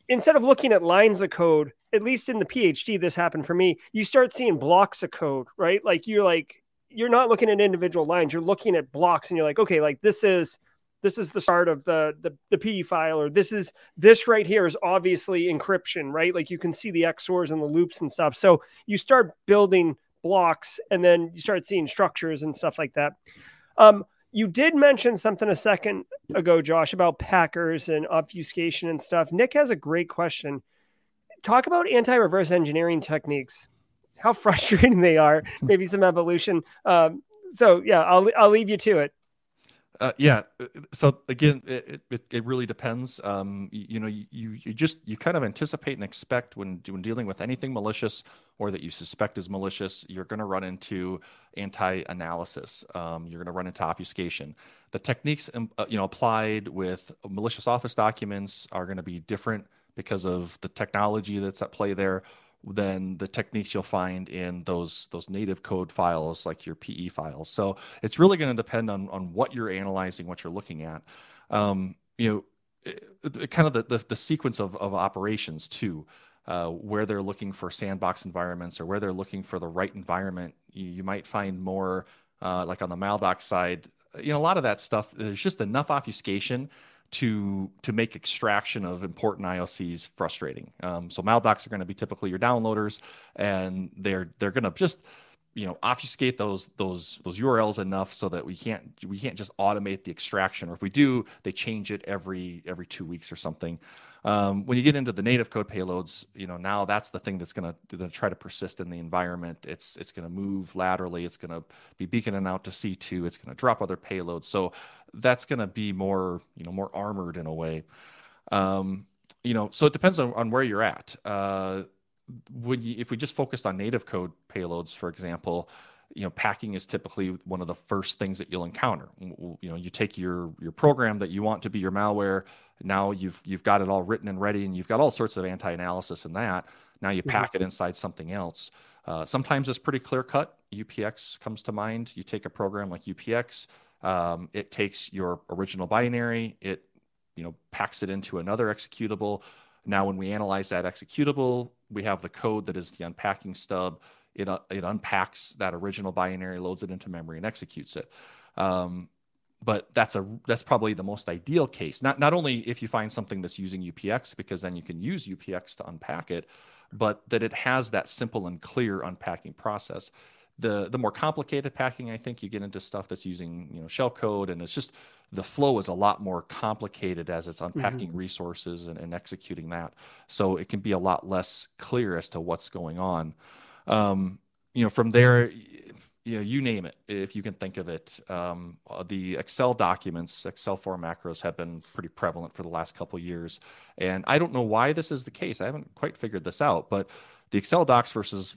instead of looking at lines of code at least in the phd this happened for me you start seeing blocks of code right? Like you're like you're not looking at individual lines. You're looking at blocks and you're like okay like this is this is the start of the the, the PE file, or this is this right here is obviously encryption, right? Like you can see the XORs and the loops and stuff. So you start building blocks, and then you start seeing structures and stuff like that. Um, you did mention something a second ago, Josh, about Packers and obfuscation and stuff. Nick has a great question. Talk about anti reverse engineering techniques, how frustrating they are, maybe some evolution. Um, so, yeah, I'll, I'll leave you to it. Uh, yeah. Uh, so again, it, it, it really depends. Um, you, you, know, you, you just, you kind of anticipate and expect when, when dealing with anything malicious or that you suspect is malicious, you're going to run into anti-analysis. Um, you're going to run into obfuscation. The techniques, um, uh, you know, applied with malicious office documents are going to be different because of the technology that's at play there than the techniques you'll find in those those native code files like your PE files. So it's really going to depend on on what you're analyzing, what you're looking at. Um, you know, it, it, kind of the, the, the sequence of of operations too. Uh, where they're looking for sandbox environments or where they're looking for the right environment, you, you might find more uh, like on the Maldoc side. You know, a lot of that stuff. There's just enough obfuscation to to make extraction of important IOCs frustrating. Um, so maldocs are going to be typically your downloaders, and they're they're going to just you know obfuscate those those those URLs enough so that we can't we can't just automate the extraction, or if we do, they change it every every two weeks or something. Um, when you get into the native code payloads, you know now that's the thing that's going to try to persist in the environment. It's it's going to move laterally. It's going to be beaconing out to C2. It's going to drop other payloads. So that's going to be more you know more armored in a way. Um, you know, so it depends on, on where you're at. Uh, when you, if we just focused on native code payloads, for example, you know packing is typically one of the first things that you'll encounter. You know you take your your program that you want to be your malware. Now you've you've got it all written and ready and you've got all sorts of anti-analysis in that. Now you mm-hmm. pack mm-hmm. it inside something else. Uh, sometimes it's pretty clear cut. Upx comes to mind. You take a program like upx um, it takes your original binary it you know packs it into another executable. Now when we analyze that executable we have the code that is the unpacking stub it, uh, it unpacks that original binary, loads it into memory, and executes it. Um, but that's a that's probably the most ideal case. Not not only if you find something that's using UPX, because then you can use UPX to unpack it, but that it has that simple and clear unpacking process. The the more complicated packing, I think you get into stuff that's using you know shell code, and it's just the flow is a lot more complicated as it's unpacking mm-hmm. resources and, and executing that. So it can be a lot less clear as to what's going on um, you know, from there, you know, you name it, if you can think of it. Um, uh, the Excel documents, Excel 4 macros have been pretty prevalent for the last couple years. And I don't know why this is the case. I haven't quite figured this out, but the Excel docs versus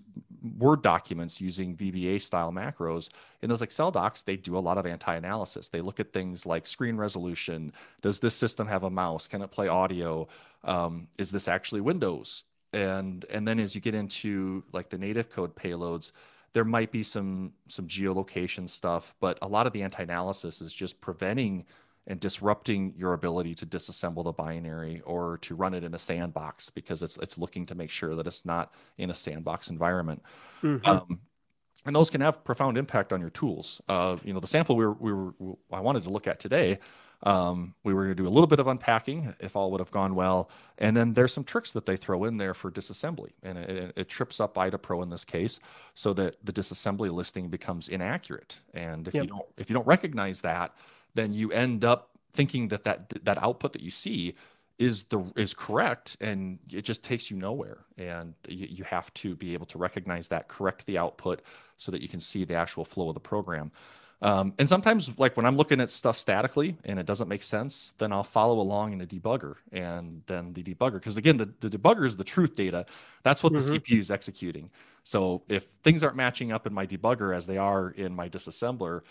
Word documents using VBA style macros, in those Excel docs, they do a lot of anti analysis. They look at things like screen resolution. Does this system have a mouse? Can it play audio? Um, is this actually Windows? And and then as you get into like the native code payloads there might be some some geolocation stuff but a lot of the anti-analysis is just preventing and disrupting your ability to disassemble the binary or to run it in a sandbox because it's it's looking to make sure that it's not in a sandbox environment mm-hmm. um, and those can have profound impact on your tools uh, you know the sample we were, we were i wanted to look at today um, we were going to do a little bit of unpacking if all would have gone well. And then there's some tricks that they throw in there for disassembly. And it, it, trips up IDA Pro in this case so that the disassembly listing becomes inaccurate. And if yep. you don't if you don't recognize that, then you end up thinking that that, that output that you see is the is correct and it just takes you nowhere and you, you have to be able to recognize that correct the output so that you can see the actual flow of the program Um, and sometimes, like when I'm looking at stuff statically and it doesn't make sense, then I'll follow along in a debugger and then the debugger. Because again, the, the debugger is the truth data. That's what mm-hmm. the CPU is executing. So if things aren't matching up in my debugger as they are in my disassembler,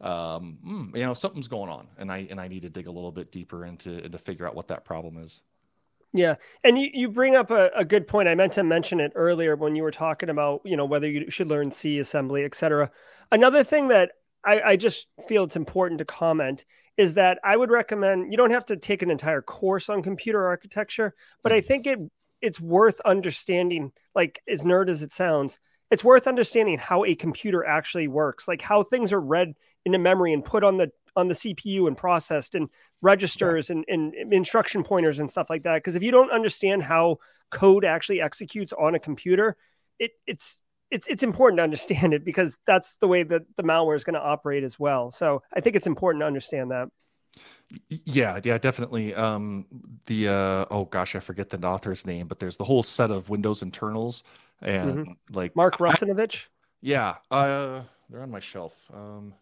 um, mm, you know, something's going on, and I and I need to dig a little bit deeper into to figure out what that problem is. Yeah, and you, you bring up a, a good point. I meant to mention it earlier when you were talking about you know whether you should learn C assembly, etc. Another thing that I, I just feel it's important to comment is that I would recommend you don't have to take an entire course on computer architecture, but I mm. think it it's worth understanding, like as nerd as it sounds, it's worth understanding how a computer actually works, like how things are read into memory and put on the on the CPU and processed and registers yeah. and, and instruction pointers and stuff like that. Because if you don't understand how code actually executes on a computer, it, it's it's it's important to understand it because that's the way that the malware is going to operate as well. So I think it's important to understand that. Yeah, yeah, definitely. Um, the uh, oh gosh, I forget the author's name, but there's the whole set of Windows internals and mm-hmm. like Mark Russinovich. yeah, uh, they're on my shelf. Um,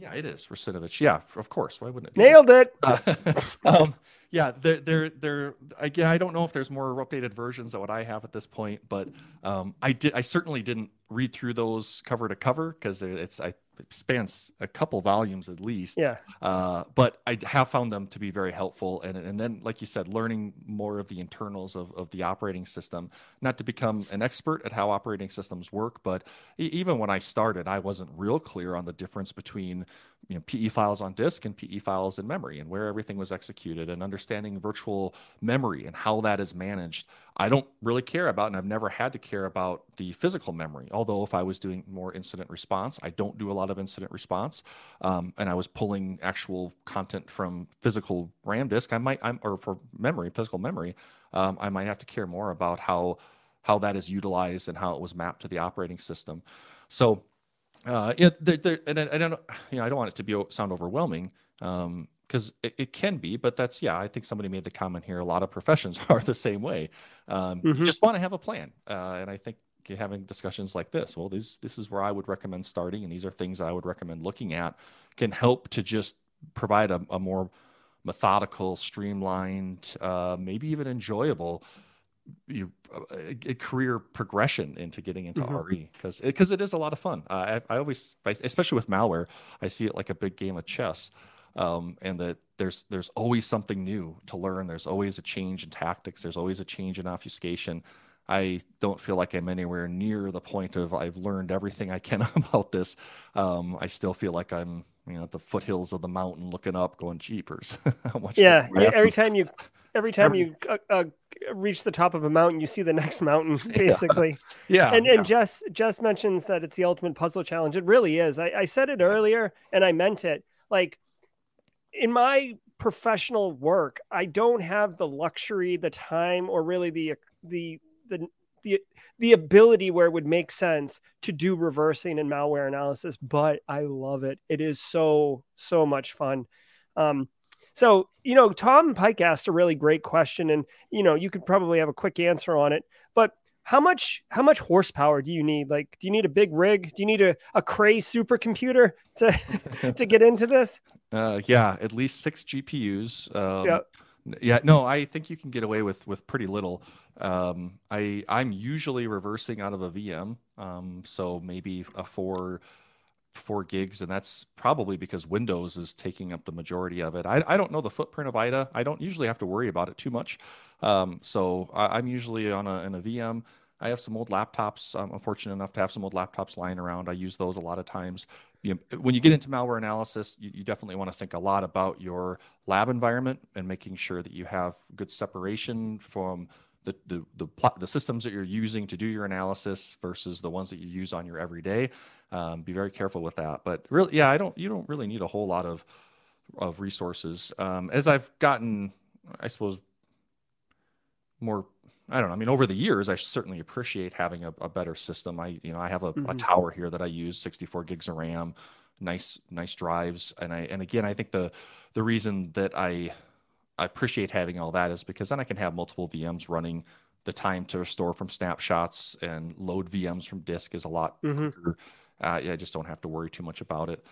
yeah, it is Russinovich. Yeah, of course. Why wouldn't it? Be? Nailed it. Uh, um, yeah, there, there, again. I don't know if there's more updated versions of what I have at this point, but um, I did. I certainly didn't read through those cover to cover because it's I spans a couple volumes at least. Yeah. Uh, but I have found them to be very helpful. And, and then, like you said, learning more of the internals of, of the operating system, not to become an expert at how operating systems work, but even when I started, I wasn't real clear on the difference between you know, PE files on disk and PE files in memory and where everything was executed and understanding virtual memory and how that is managed. I don't really care about, and I've never had to care about the physical memory. Although, if I was doing more incident response, I don't do a lot of incident response, um, and I was pulling actual content from physical RAM disk. I might, I'm, or for memory, physical memory, um, I might have to care more about how how that is utilized and how it was mapped to the operating system. So uh, yeah, they're, they're, and I, I, don't, you know, I don't want it to be sound overwhelming because um, it, it, can be, but that's yeah. I think somebody made the comment here. A lot of professions are the same way. Um, mm-hmm. just want to have a plan, uh, and I think having discussions like this, well, this this is where I would recommend starting, and these are things I would recommend looking at, can help to just provide a, a more methodical, streamlined, uh, maybe even enjoyable you a, a, career progression into getting into mm-hmm. RE because because it, it is a lot of fun. Uh, I, I always, especially with malware, I see it like a big game of chess, um, and that there's there's always something new to learn. There's always a change in tactics. There's always a change in obfuscation. I don't feel like I'm anywhere near the point of I've learned everything I can about this. Um, I still feel like I'm you know at the foothills of the mountain looking up, going jeepers. yeah, every time you every time you uh, uh, reach the top of a mountain, you see the next mountain, basically. Yeah. yeah and yeah. and Jess Jess mentions that it's the ultimate puzzle challenge. It really is. I, I said it earlier, and I meant it. Like in my professional work, I don't have the luxury, the time, or really the the the the the ability where it would make sense to do reversing and malware analysis, but I love it. It is so so much fun. Um, so, you know, Tom Pike asked a really great question, and you know, you could probably have a quick answer on it. But how much how much horsepower do you need? Like, do you need a big rig? Do you need a, a Cray supercomputer to to get into this? Uh, yeah, at least six GPUs. Um, yeah. Yeah, no, I think you can get away with with pretty little. Um, I I'm usually reversing out of a VM, um, so maybe a four four gigs, and that's probably because Windows is taking up the majority of it. I, I don't know the footprint of IDA. I don't usually have to worry about it too much. Um, so I, am usually on a, in a VM. I have some old laptops. I'm fortunate enough to have some old laptops lying around. I use those a lot of times. You know, when you get into malware analysis, you, you definitely want to think a lot about your lab environment and making sure that you have good separation from the, the the the systems that you're using to do your analysis versus the ones that you use on your everyday. Um, be very careful with that. But really, yeah, I don't. You don't really need a whole lot of of resources. Um, as I've gotten, I suppose, more. I don't know. I mean, over the years, I certainly appreciate having a, a better system. I, you know, I have a, mm-hmm. a tower here that I use, 64 gigs of RAM, nice, nice drives, and I, and again, I think the, the reason that I I appreciate having all that is because then I can have multiple VMs running. The time to restore from snapshots and load VMs from disk is a lot mm-hmm. quicker. Uh, yeah, I just don't have to worry too much about it.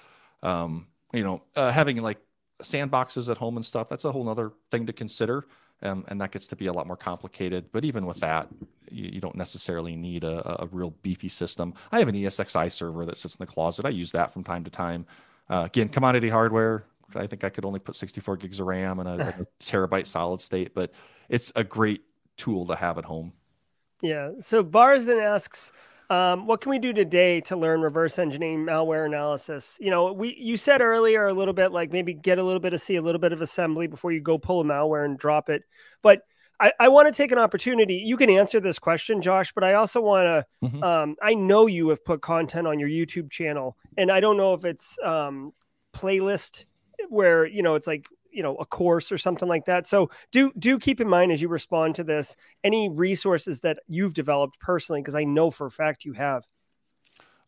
Um, you know, uh, having like sandboxes at home and stuff, that's a whole other thing to consider. Um, and that gets to be a lot more complicated. But even with that, you, you don't necessarily need a, a, real beefy system. I have an ESXi server that sits in the closet. I use that from time to time. Uh, again, commodity hardware. I think I could only put 64 gigs of RAM and a, a terabyte solid state, but it's a great tool to have at home. Yeah. So Barzan asks, um, what can we do today to learn reverse engineering malware analysis? You know, we you said earlier a little bit like maybe get a little bit of C, a little bit of assembly before you go pull a malware and drop it. But I, I want to take an opportunity. You can answer this question, Josh, but I also want to. Mm-hmm. Um, I know you have put content on your YouTube channel, and I don't know if it's um, playlist where you know it's like you know a course or something like that. So do do keep in mind as you respond to this any resources that you've developed personally because i know for a fact you have.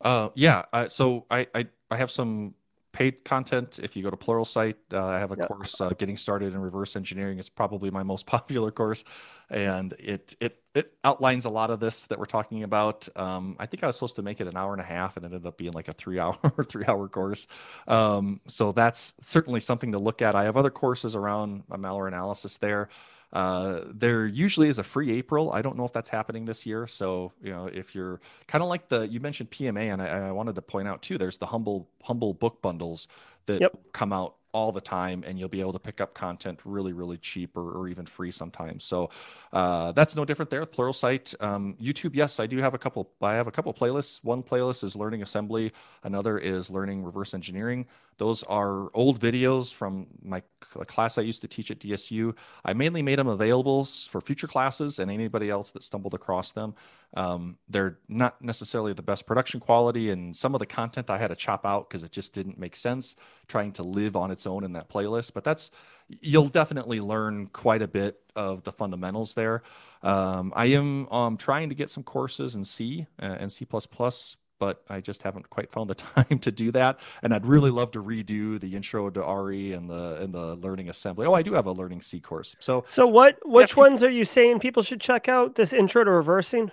Uh yeah uh, so I, I i have some paid content. If you go to pluralsight uh, i have a yep. course uh, getting started in reverse engineering. It's probably my most popular course. And it it it outlines a lot of this that we're talking about. Um, i think i was supposed to make it an hour and a half and it ended up being like a three hour or three hour course. Um, so that's certainly something to look at. I have other courses around malware analysis there uh, there usually is a free April. I don't know if that's happening this year. So you know, if you're kind of like the you mentioned PMA, and I, I, wanted to point out too, there's the humble humble book bundles that yep. come out all the time and you'll be able to pick up content really really cheap or, or even free sometimes so uh, that's no different there pluralsight um, youtube yes i do have a couple i have a couple playlists one playlist is learning assembly another is learning reverse engineering those are old videos from my class I used to teach at DSU. I mainly made them available for future classes and anybody else that stumbled across them. Um, they're not necessarily the best production quality, and some of the content I had to chop out because it just didn't make sense trying to live on its own in that playlist. But that's you'll definitely learn quite a bit of the fundamentals there. Um, I am um, trying to get some courses in C uh, and C++ but I just haven't quite found the time to do that. And I'd really love to redo the intro to RE and the and the learning assembly. Oh, I do have a learning C course. So So what which yeah, ones are you saying people should check out? This intro to reversing?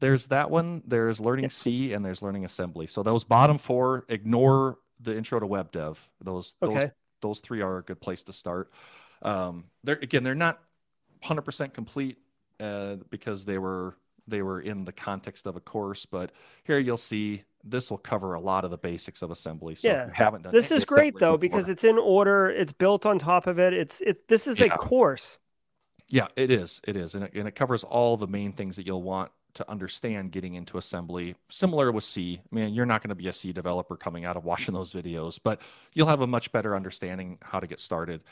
There's that one, there's learning yeah. C and there's learning assembly. So those bottom four, ignore the intro to web dev. Those okay. those those three are a good place to start. Um, they're again, they're not 100% complete uh, because they were they were in the context of a course, but here you'll see this will cover a lot of the basics of assembly. So yeah, haven't done this is great though before. because it's in order. It's built on top of it. It's it. This is yeah. a course. Yeah, it is. It is, and it, and it covers all the main things that you'll want to understand getting into assembly. Similar with C. I mean, you're not going to be a C developer coming out of watching those videos, but you'll have a much better understanding how to get started.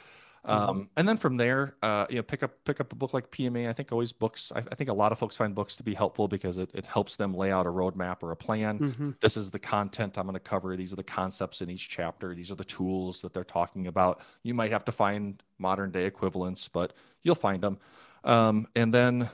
Mm-hmm. Um, and then from there, uh, you know, pick up pick up a book like PMA. I think always books. I, I think a lot of folks find books to be helpful because it, it helps them lay out a roadmap or a plan. Mm-hmm. This is the content I'm going to cover. These are the concepts in each chapter. These are the tools that they're talking about. You might have to find modern day equivalents, but you'll find them. Um, and then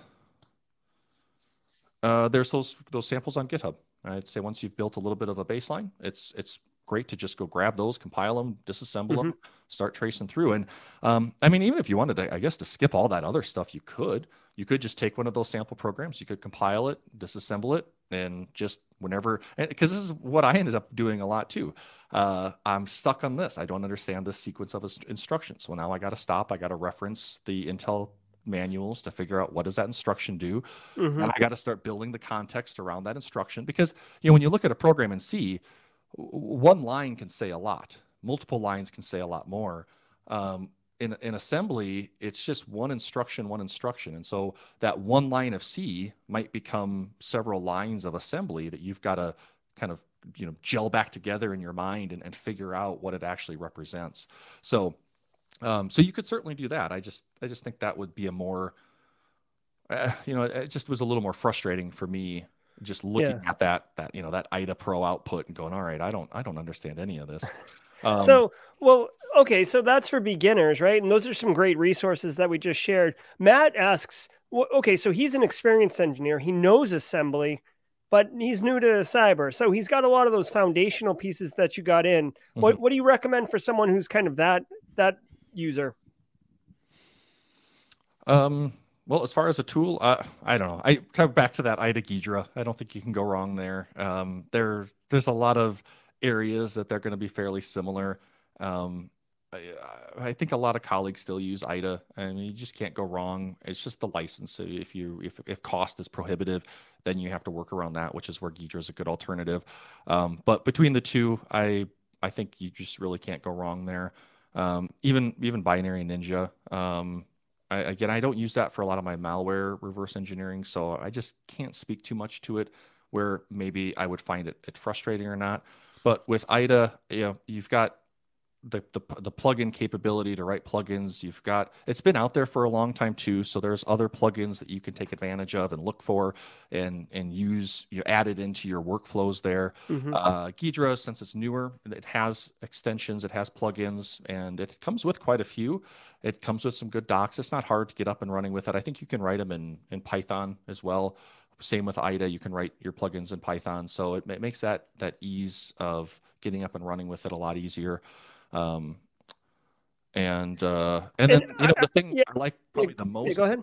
uh, there's those those samples on GitHub. I'd say once you've built a little bit of a baseline, it's it's great to just go grab those, compile them, disassemble mm-hmm. them, start tracing through. And um, I mean, even if you wanted to, I guess to skip all that other stuff, you could. You could just take one of those sample programs, you could compile it, disassemble it, and just whenever, because this is what I ended up doing a lot too. Uh, I'm stuck on this. I don't understand this sequence of instructions. So now I got to stop. I got to reference the Intel manuals to figure out what does that instruction do mm-hmm. and i got to start building the context around that instruction because you know when you look at a program in c one line can say a lot. Multiple lines can say a lot more. Um, in, in assembly it's just one instruction one instruction. And so that one line of c might become several lines of assembly that you've got to kind of you know gel back together in your mind and, and figure out what it actually represents. So um, so you could certainly do that. I just i just think that would be a more uh, you know it just was a little more frustrating for me just looking yeah. at that that you know that IDA Pro output and going, all right, I don't I don't understand any of this. Um, so well, okay, so that's for beginners, right? And those are some great resources that we just shared. Matt asks, well, okay, so he's an experienced engineer, he knows assembly, but he's new to cyber, so he's got a lot of those foundational pieces that you got in. Mm-hmm. What what do you recommend for someone who's kind of that that user? Um well, as far as a tool, uh, I don't know. I come back to that IDA Ghidra. I don't think you can go wrong there. Um, there, there's a lot of areas that they're going to be fairly similar. Um, I, I, think a lot of colleagues still use IDA. I mean, you just can't go wrong. It's just the license. So if you if if cost is prohibitive, then you have to work around that, which is where Ghidra is a good alternative. Um, but between the two, I I think you just really can't go wrong there. Um, even even binary ninja. I, again, I don't use that for a lot of my malware reverse engineering, so I just can't speak too much to it. Where maybe I would find it, it frustrating or not. But with IDA, you know, you've got the, the the plugin capability to write plugins. You've got it's been out there for a long time too. So there's other plugins that you can take advantage of and look for and and use. You add it into your workflows there. Mm-hmm. Uh, Ghidra, since it's newer, it has extensions, it has plugins, and it comes with quite a few. It comes with some good docs. It's not hard to get up and running with it. I think you can write them in in Python as well. Same with IDA, you can write your plugins in Python. So it, it makes that that ease of getting up and running with it a lot easier. Um, and uh, and then you know the thing yeah, I like probably the most. Yeah, go ahead.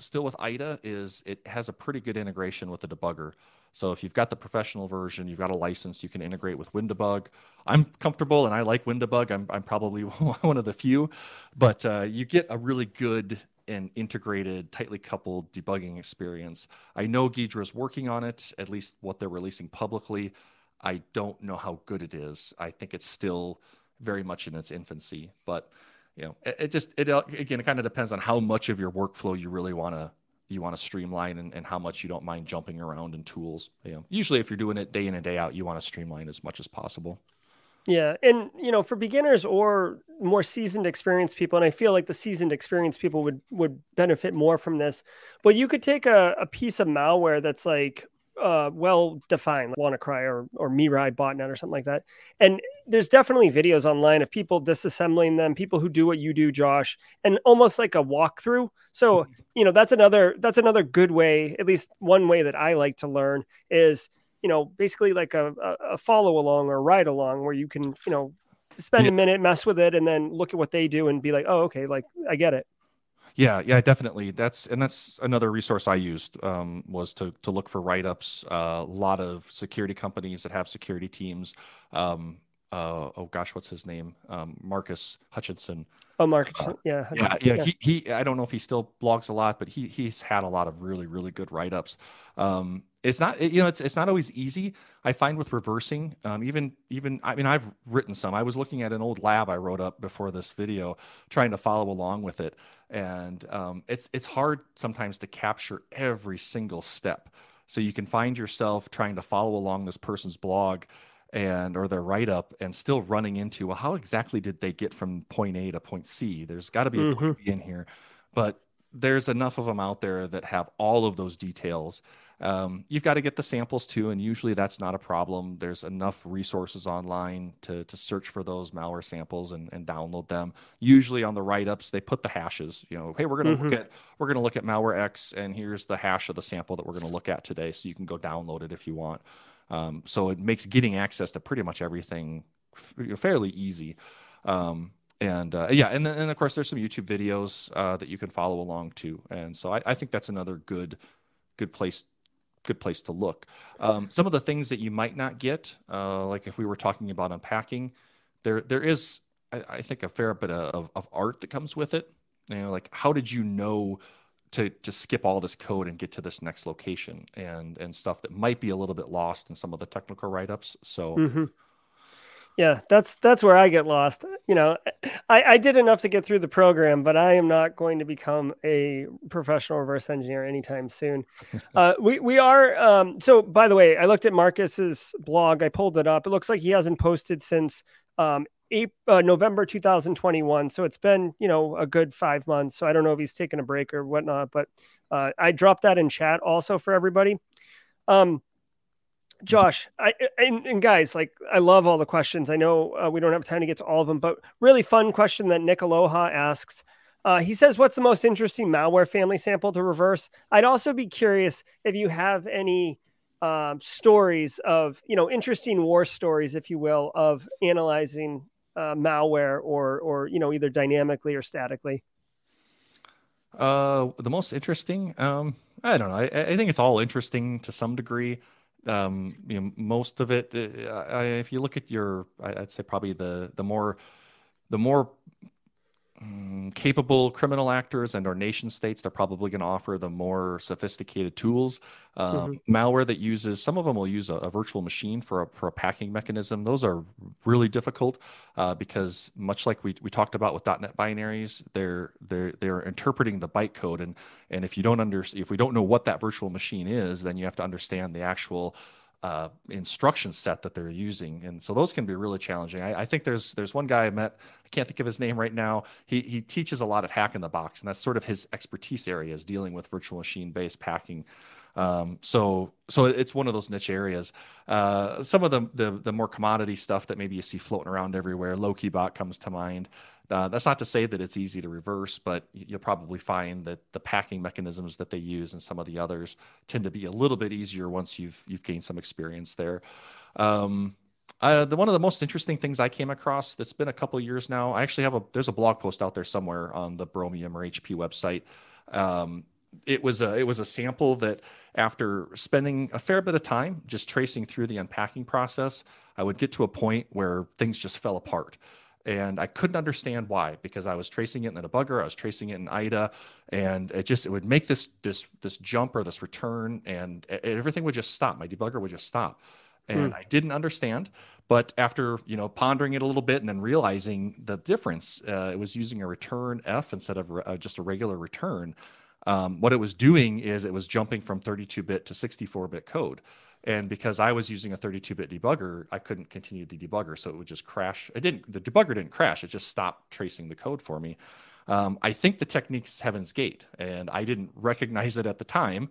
Still with IDA is it has a pretty good integration with the debugger. So if you've got the professional version, you've got a license, you can integrate with WinDbg. I'm comfortable and I like WinDbg. I'm I'm probably one of the few, but uh, you get a really good and integrated, tightly coupled debugging experience. I know Ghidra is working on it, at least what they're releasing publicly. I don't know how good it is. I think it's still very much in its infancy. But you know, it, it just it uh, again it kind of depends on how much of your workflow you really want to you want to streamline and, and how much you don't mind jumping around in tools. You know, usually if you're doing it day in and day out, you want to streamline as much as possible. Yeah, and you know, for beginners or more seasoned experienced people, and I feel like the seasoned experienced people would would benefit more from this. But you could take a, a piece of malware that's like uh, well defined, like WannaCry or or Mirai botnet or something like that. And there's definitely videos online of people disassembling them, people who do what you do, Josh, and almost like a walkthrough. So mm-hmm. you know that's another that's another good way, at least one way that I like to learn is you know basically like a, a follow along or ride along where you can you know spend yeah. a minute, mess with it, and then look at what they do and be like, oh okay, like I get it. Yeah, yeah, definitely. That's and that's another resource I used um, was to to look for write ups. Uh, a lot of security companies that have security teams. Um, uh, oh gosh, what's his name? Um, Marcus Hutchinson. Oh, Marcus. Uh, yeah, yeah, yeah, yeah. He, he, I don't know if he still blogs a lot, but he he's had a lot of really really good write ups. Um, it's not you know it's it's not always easy. I find with reversing, um, even even I mean I've written some. I was looking at an old lab I wrote up before this video, trying to follow along with it and um, it's it's hard sometimes to capture every single step so you can find yourself trying to follow along this person's blog and or their write up and still running into well how exactly did they get from point a to point c there's got to be a mm-hmm. in here but there's enough of them out there that have all of those details um, you've got to get the samples too, and usually that's not a problem. There's enough resources online to, to search for those malware samples and, and download them. Usually on the write-ups, they put the hashes. You know, hey, we're gonna mm-hmm. look at we're gonna look at malware X, and here's the hash of the sample that we're gonna look at today. So you can go download it if you want. Um, so it makes getting access to pretty much everything f- fairly easy. Um, and uh, yeah, and then and of course there's some YouTube videos uh, that you can follow along too. And so I, I think that's another good good place good place to look. Um, some of the things that you might not get, uh, like if we were talking about unpacking, there there is I, I think a fair bit of, of art that comes with it. You know, like how did you know to to skip all this code and get to this next location and and stuff that might be a little bit lost in some of the technical write ups. So. Mm-hmm yeah that's that's where i get lost. You know I, I did enough to get through the program but i am not going to become a professional reverse engineer anytime soon. Uh, we, we are um, so by the way i looked at marcus's blog. I pulled it up. It looks like he hasn't posted since um, April, uh, november 2021 so it's been you know a good five months. So i don't know if he's taken a break or whatnot but uh, i dropped that in chat also for everybody. Um, Josh, I and, and, guys, like I love all the questions. I know uh, we don't have time to get to all of them, but really fun question that Nick Aloha asks. Uh, he says, "What's the most interesting malware family sample to reverse?" I'd also be curious if you have any um, stories of, you know, interesting war stories, if you will, of analyzing uh, malware or, or you know, either dynamically or statically. Uh, the most interesting. Um, I don't know. I, I think it's all interesting to some degree. Um, you know, most of it. Uh, I, if you look at your, I'd say probably the the more the more um, capable criminal actors and our nation states they're probably going to offer the more sophisticated tools um, mm-hmm. malware that uses some of them will use a, a, virtual machine for a, for a packing mechanism those are really difficult uh, because much like we, we talked about with .NET binaries they're they're they're interpreting the bytecode and and if you don't under if we don't know what that virtual machine is then you have to understand the actual uh, instruction set that they're using, and so those can be really challenging. I, I, think there's there's one guy I met. I can't think of his name right now. He he teaches a lot at Hack in the Box, and that's sort of his expertise area is dealing with virtual machine based packing. Um, so so it's one of those niche areas. Uh, some of the, the the more commodity stuff that maybe you see floating around everywhere. Lokibot comes to mind. Uh, that's not to say that it's easy to reverse, but you'll probably find that the packing mechanisms that they use and some of the others tend to be a little bit easier once you've you've gained some experience there. Um, uh, the one of the most interesting things I came across that's been a couple years now. I actually have a there's a blog post out there somewhere on the Bromium or HP website. Um, it was a it was a sample that after spending a fair bit of time just tracing through the unpacking process, I would get to a point where things just fell apart and I couldn't understand why because I was tracing it in a debugger, I was tracing it in IDA, and it just it would make this this this jump or this return, and everything would just stop. My debugger would just stop, and mm. I didn't understand. But after you know pondering it a little bit and then realizing the difference, uh, it was using a return F instead of uh, just a regular return. Um, what it was doing is it was jumping from 32-bit to 64-bit code. And because I was using a 32-bit debugger, I couldn't continue the debugger, so it would just crash. It didn't. The debugger didn't crash. It just stopped tracing the code for me. Um, I think the technique's Heaven's Gate, and I didn't recognize it at the time.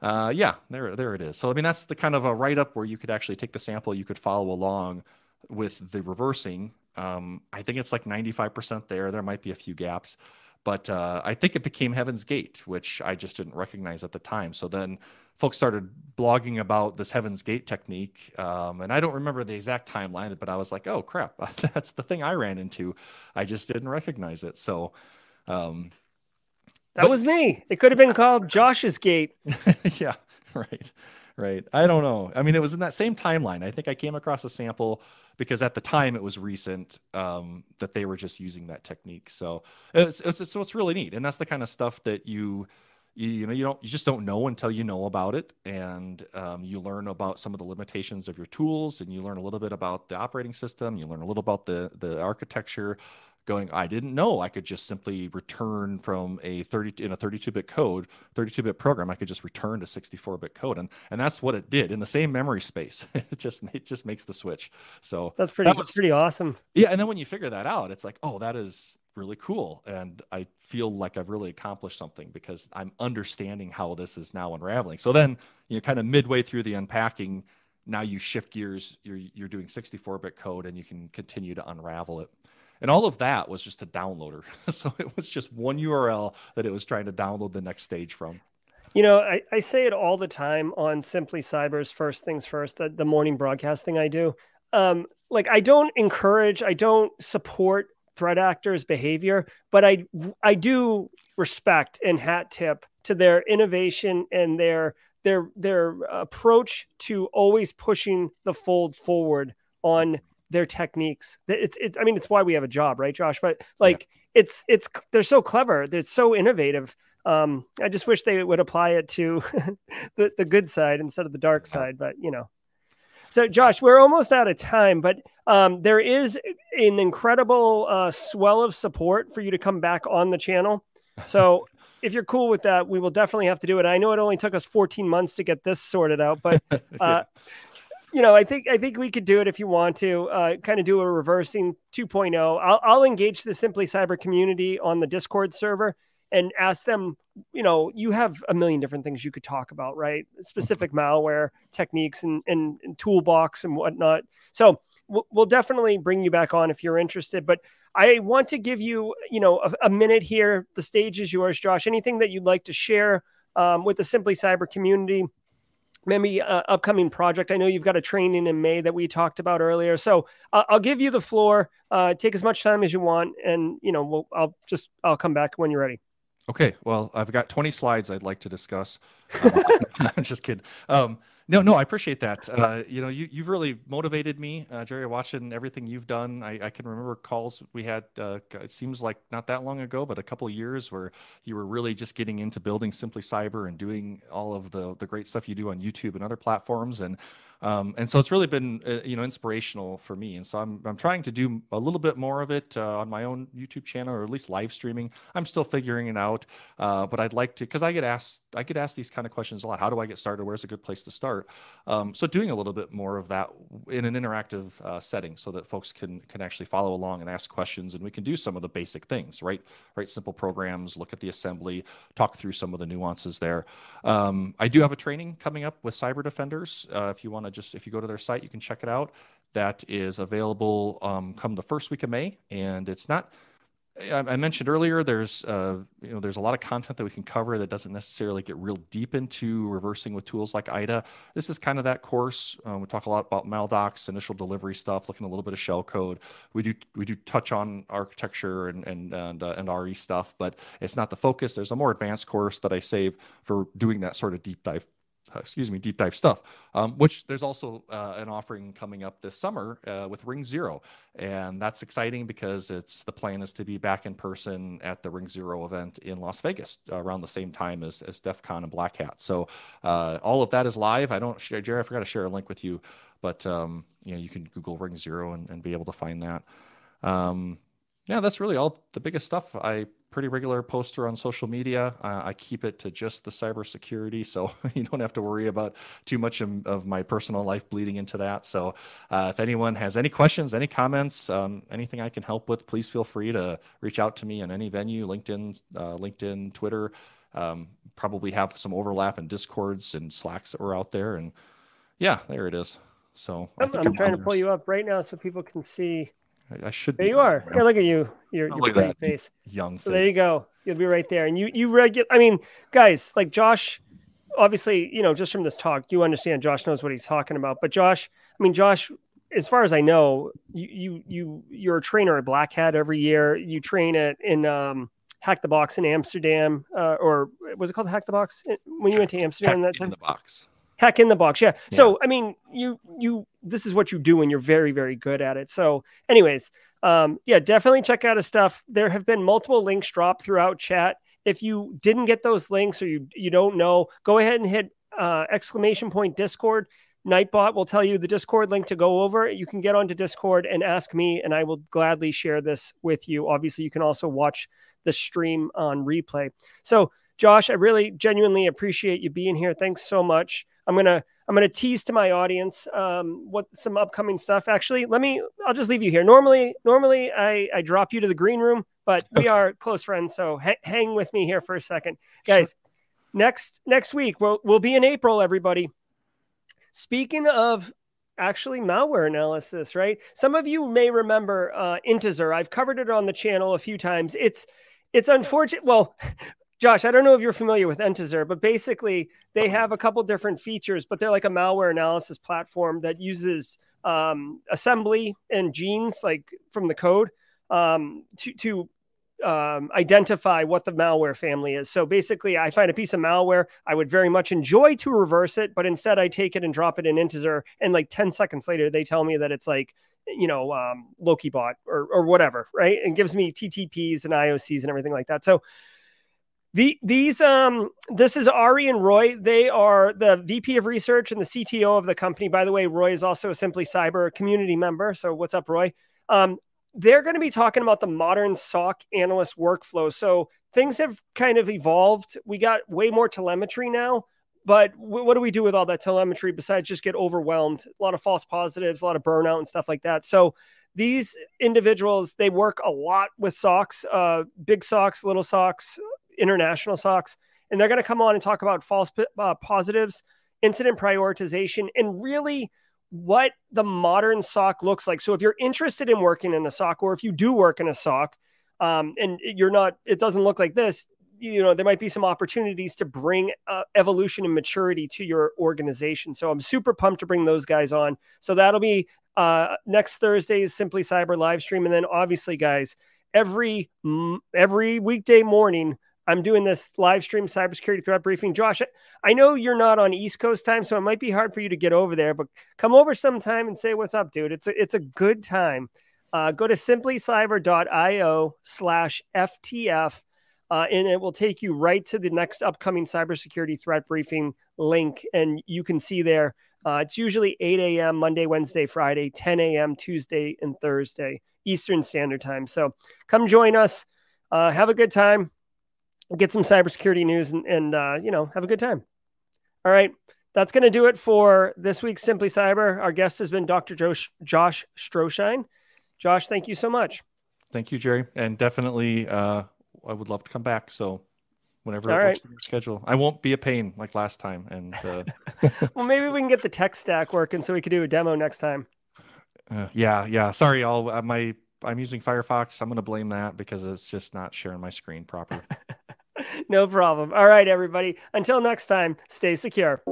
Uh, yeah, there, there it is. So I mean, that's the kind of a write-up where you could actually take the sample, you could follow along with the reversing. Um, I think it's like 95% there. There might be a few gaps, but uh, I think it became Heaven's Gate, which I just didn't recognize at the time. So then folks started blogging about this Heaven's Gate technique. Um, and I don't remember the exact timeline, but I was like, oh crap, that's the thing I ran into. I just didn't recognize it. So, um, that but, was me. It could have been called Josh's Gate. yeah, right. Right. I don't know. I mean, it was in that same timeline. I think I came across a sample because at the time it was recent um, that they were just using that technique. So it's, it's, so it's really neat. And that's the kind of stuff that you, you, know you don't you just don't know until you know about it and um, you learn about some of the limitations of your tools and you learn a little bit about the operating system you learn a little about the the architecture going i didn't know i could just simply return from a 30 in a 32-bit code 32-bit program i could just return to 64-bit code. And and that's what it did in the same memory space. It just it just makes the switch. So that's pretty that was, pretty awesome. Yeah and then when you figure that out it's like oh that is really cool. And i feel like i've really accomplished something because i'm understanding how this is now unraveling. So then you know kind of midway through the unpacking now you shift gears you're you're doing 64-bit code and you can continue to unravel it and all of that was just a downloader. So it was just one url that it was trying to download the next stage from. You know i, I say it all the time on simply cyber's first things first the, the morning broadcasting i do. Um, like i don't encourage i don't support threat actors behavior but i i do respect and hat tip to their innovation and their their their approach to always pushing the fold forward on their techniques. It's, it's, I mean, it's why we have a job, right, Josh? But like, yeah. it's, it's, they're so clever. They're so innovative. Um, I just wish they would apply it to the, the good side instead of the dark side, but you know. So, Josh, we're almost out of time, but um, there is an incredible uh, swell of support for you to come back on the channel. So, if you're cool with that, we will definitely have to do it. I know it only took us 14 months to get this sorted out, but uh, you know, I think I think we could do it if you want to. Uh, kind of do a reversing 2.0. I'll, I'll engage the Simply Cyber community on the Discord server and ask them. You know, you have a million different things you could talk about, right? Specific malware techniques and, and, and toolbox and whatnot. So we'll, we'll definitely bring you back on if you're interested. But I want to give you, you know, a, a minute here. The stage is yours, Josh. Anything that you'd like to share um, with the Simply Cyber community? Maybe uh, upcoming project. I know you've got a training in May that we talked about earlier. So uh, I'll give you the floor. Uh, take as much time as you want, and you know, we'll, I'll just I'll come back when you're ready. Okay, well, I've got 20 slides I'd like to discuss. Um, I'm just kidding. Um, no, no, I appreciate that. Uh, you know, you, you've really motivated me, uh, Jerry, watching everything you've done. I, I can remember calls we had, uh, it seems like not that long ago, but a couple years where you were really just getting into building Simply Cyber and doing all of the, the great stuff you do on YouTube and other platforms. And um, and so it's really been uh, you know inspirational for me. And so i'm, I'm trying to do a little bit more of it uh, on my own youtube channel or at least live streaming. I'm still figuring it out uh, but i'd like to because i get asked i get asked these kind of questions a lot. How do i get started? Where's a good place to start? Um, so doing a little bit more of that in an interactive uh, setting so that folks can can actually follow along and ask questions. And we can do some of the basic things right? Write simple programs look at the assembly talk through some of the nuances there. Um, i do have a training coming up with CyberDefenders uh, if you want to just if you go to their site, you can check it out. That is available um, come the first week of May, and it's not. I mentioned earlier, there's uh, you know there's a lot of content that we can cover that doesn't necessarily get real deep into reversing with tools like IDA. This is kind of that course. Um, we talk a lot about Maldocs, initial delivery stuff, looking a little bit of shell code. We do we do touch on architecture and and and, uh, and RE stuff, but it's not the focus. There's a more advanced course that I save for doing that sort of deep dive excuse me, deep dive stuff. Um, which there's also uh, an offering coming up this summer uh, with Ring Zero, and that's exciting because it's the plan is to be back in person at the Ring Zero event in Las Vegas around the same time as as DEF CON and Black Hat. So uh, all of that is live. I don't share, Jerry. I forgot to share a link with you, but um, you know you can Google Ring Zero and, and be able to find that. Um, yeah, that's really all the biggest stuff. I pretty regular poster on social media. Uh, I keep it to just the cybersecurity, so you don't have to worry about too much of, of my personal life bleeding into that. So, uh, if anyone has any questions, any comments, um, anything I can help with, please feel free to reach out to me in any venue, LinkedIn, uh, LinkedIn, Twitter. Um, probably have some overlap in Discords and Slacks that were out there, and yeah, there it is. So I'm, I'm trying to pull you up right now so people can see I, I should. There you are. Yeah, look at you. Your, your look at face. Young. So face. there you go. You'll be right there. And you you regular. I mean, guys, like Josh. Obviously, you know, just from this talk, you understand. Josh knows what he's talking about. But Josh, I mean, Josh, as far as I know, you you you you're a trainer at Black Hat every year. You train at in um, Hack the Box in Amsterdam, uh, or was it called Hack the Box when you went to Amsterdam? Hack that time? the box. Hack in the box, yeah. yeah. So I mean, you you this is what you do, and you're very very good at it. So, anyways, um, yeah, definitely check out his stuff. There have been multiple links dropped throughout chat. If you didn't get those links or you you don't know, go ahead and hit uh, exclamation point Discord. Nightbot will tell you the Discord link to go over. You can get onto Discord and ask me, and I will gladly share this with you. Obviously, you can also watch the stream on replay. So, Josh, I really genuinely appreciate you being here. Thanks so much. I'm gonna I'm gonna tease to my audience um, what some upcoming stuff. Actually, let me I'll just leave you here. Normally, normally I I drop you to the green room, but we are close friends, so ha- hang with me here for a second, guys. Sure. Next next week we'll we'll be in April, everybody. Speaking of actually malware analysis, right? Some of you may remember uh, Intezer. I've covered it on the channel a few times. It's it's unfortunate. Well, Josh, I don't know if you're familiar with Intezer, but basically they have a couple different features, but they're like a malware analysis platform that uses um, assembly and genes, like from the code, um, to to um, identify what the malware family is. So basically, I find a piece of malware, I would very much enjoy to reverse it, but instead I take it and drop it in Intezer, and like 10 seconds later, they tell me that it's like you know um, LokiBot or or whatever, right? And gives me TTPs and IOCs and everything like that. So the, these um this is Ari and Roy. They are the VP of research and the CTO of the company. By the way, Roy is also a Simply Cyber community member. So what's up, Roy? Um, they're going to be talking about the modern SOC analyst workflow. So things have kind of evolved. We got way more telemetry now, but w- what do we do with all that telemetry besides just get overwhelmed? A lot of false positives, a lot of burnout and stuff like that. So these individuals, they work a lot with SOCs, uh, big SOCs, little SOCs, international SOCs, and they're going to come on and talk about false uh, positives, incident prioritization, and really what the modern SOC looks like. So if you're interested in working in a SOC, or if you do work in a SOC, um, and you're not, it doesn't look like this. You know, there might be some opportunities to bring uh, evolution and maturity to your organization. So I'm super pumped to bring those guys on. So that'll be uh, next Thursday's Simply Cyber live stream, and then obviously, guys, every every weekday morning I'm doing this live stream cybersecurity threat briefing. Josh, I know you're not on East Coast time, so it might be hard for you to get over there, but come over sometime and say what's up, dude. It's a, it's a good time. Uh, go to simplycyber.io slash FTF, uh, and it will take you right to the next upcoming cybersecurity threat briefing link. And you can see there, uh, it's usually 8 a.m. Monday, Wednesday, Friday, 10 a.m. Tuesday and Thursday, Eastern Standard Time. So come join us. Uh, have a good time get some cybersecurity news and, and uh, you know, have a good time. All right. That's going to do it for this week's Simply Cyber. Our guest has been Dr. Josh, Josh Stroschein. Josh, thank you so much. Thank you, Jerry. And definitely, uh, I would love to come back. So whenever All it right. works in your schedule, I won't be a pain like last time. And uh... well, maybe we can get the tech stack working so we could do a demo next time. Uh, yeah, yeah. Sorry, I'll uh, my I'm using Firefox. I'm going to blame that because it's just not sharing my screen proper. no problem. All right, everybody. Until next time, stay secure.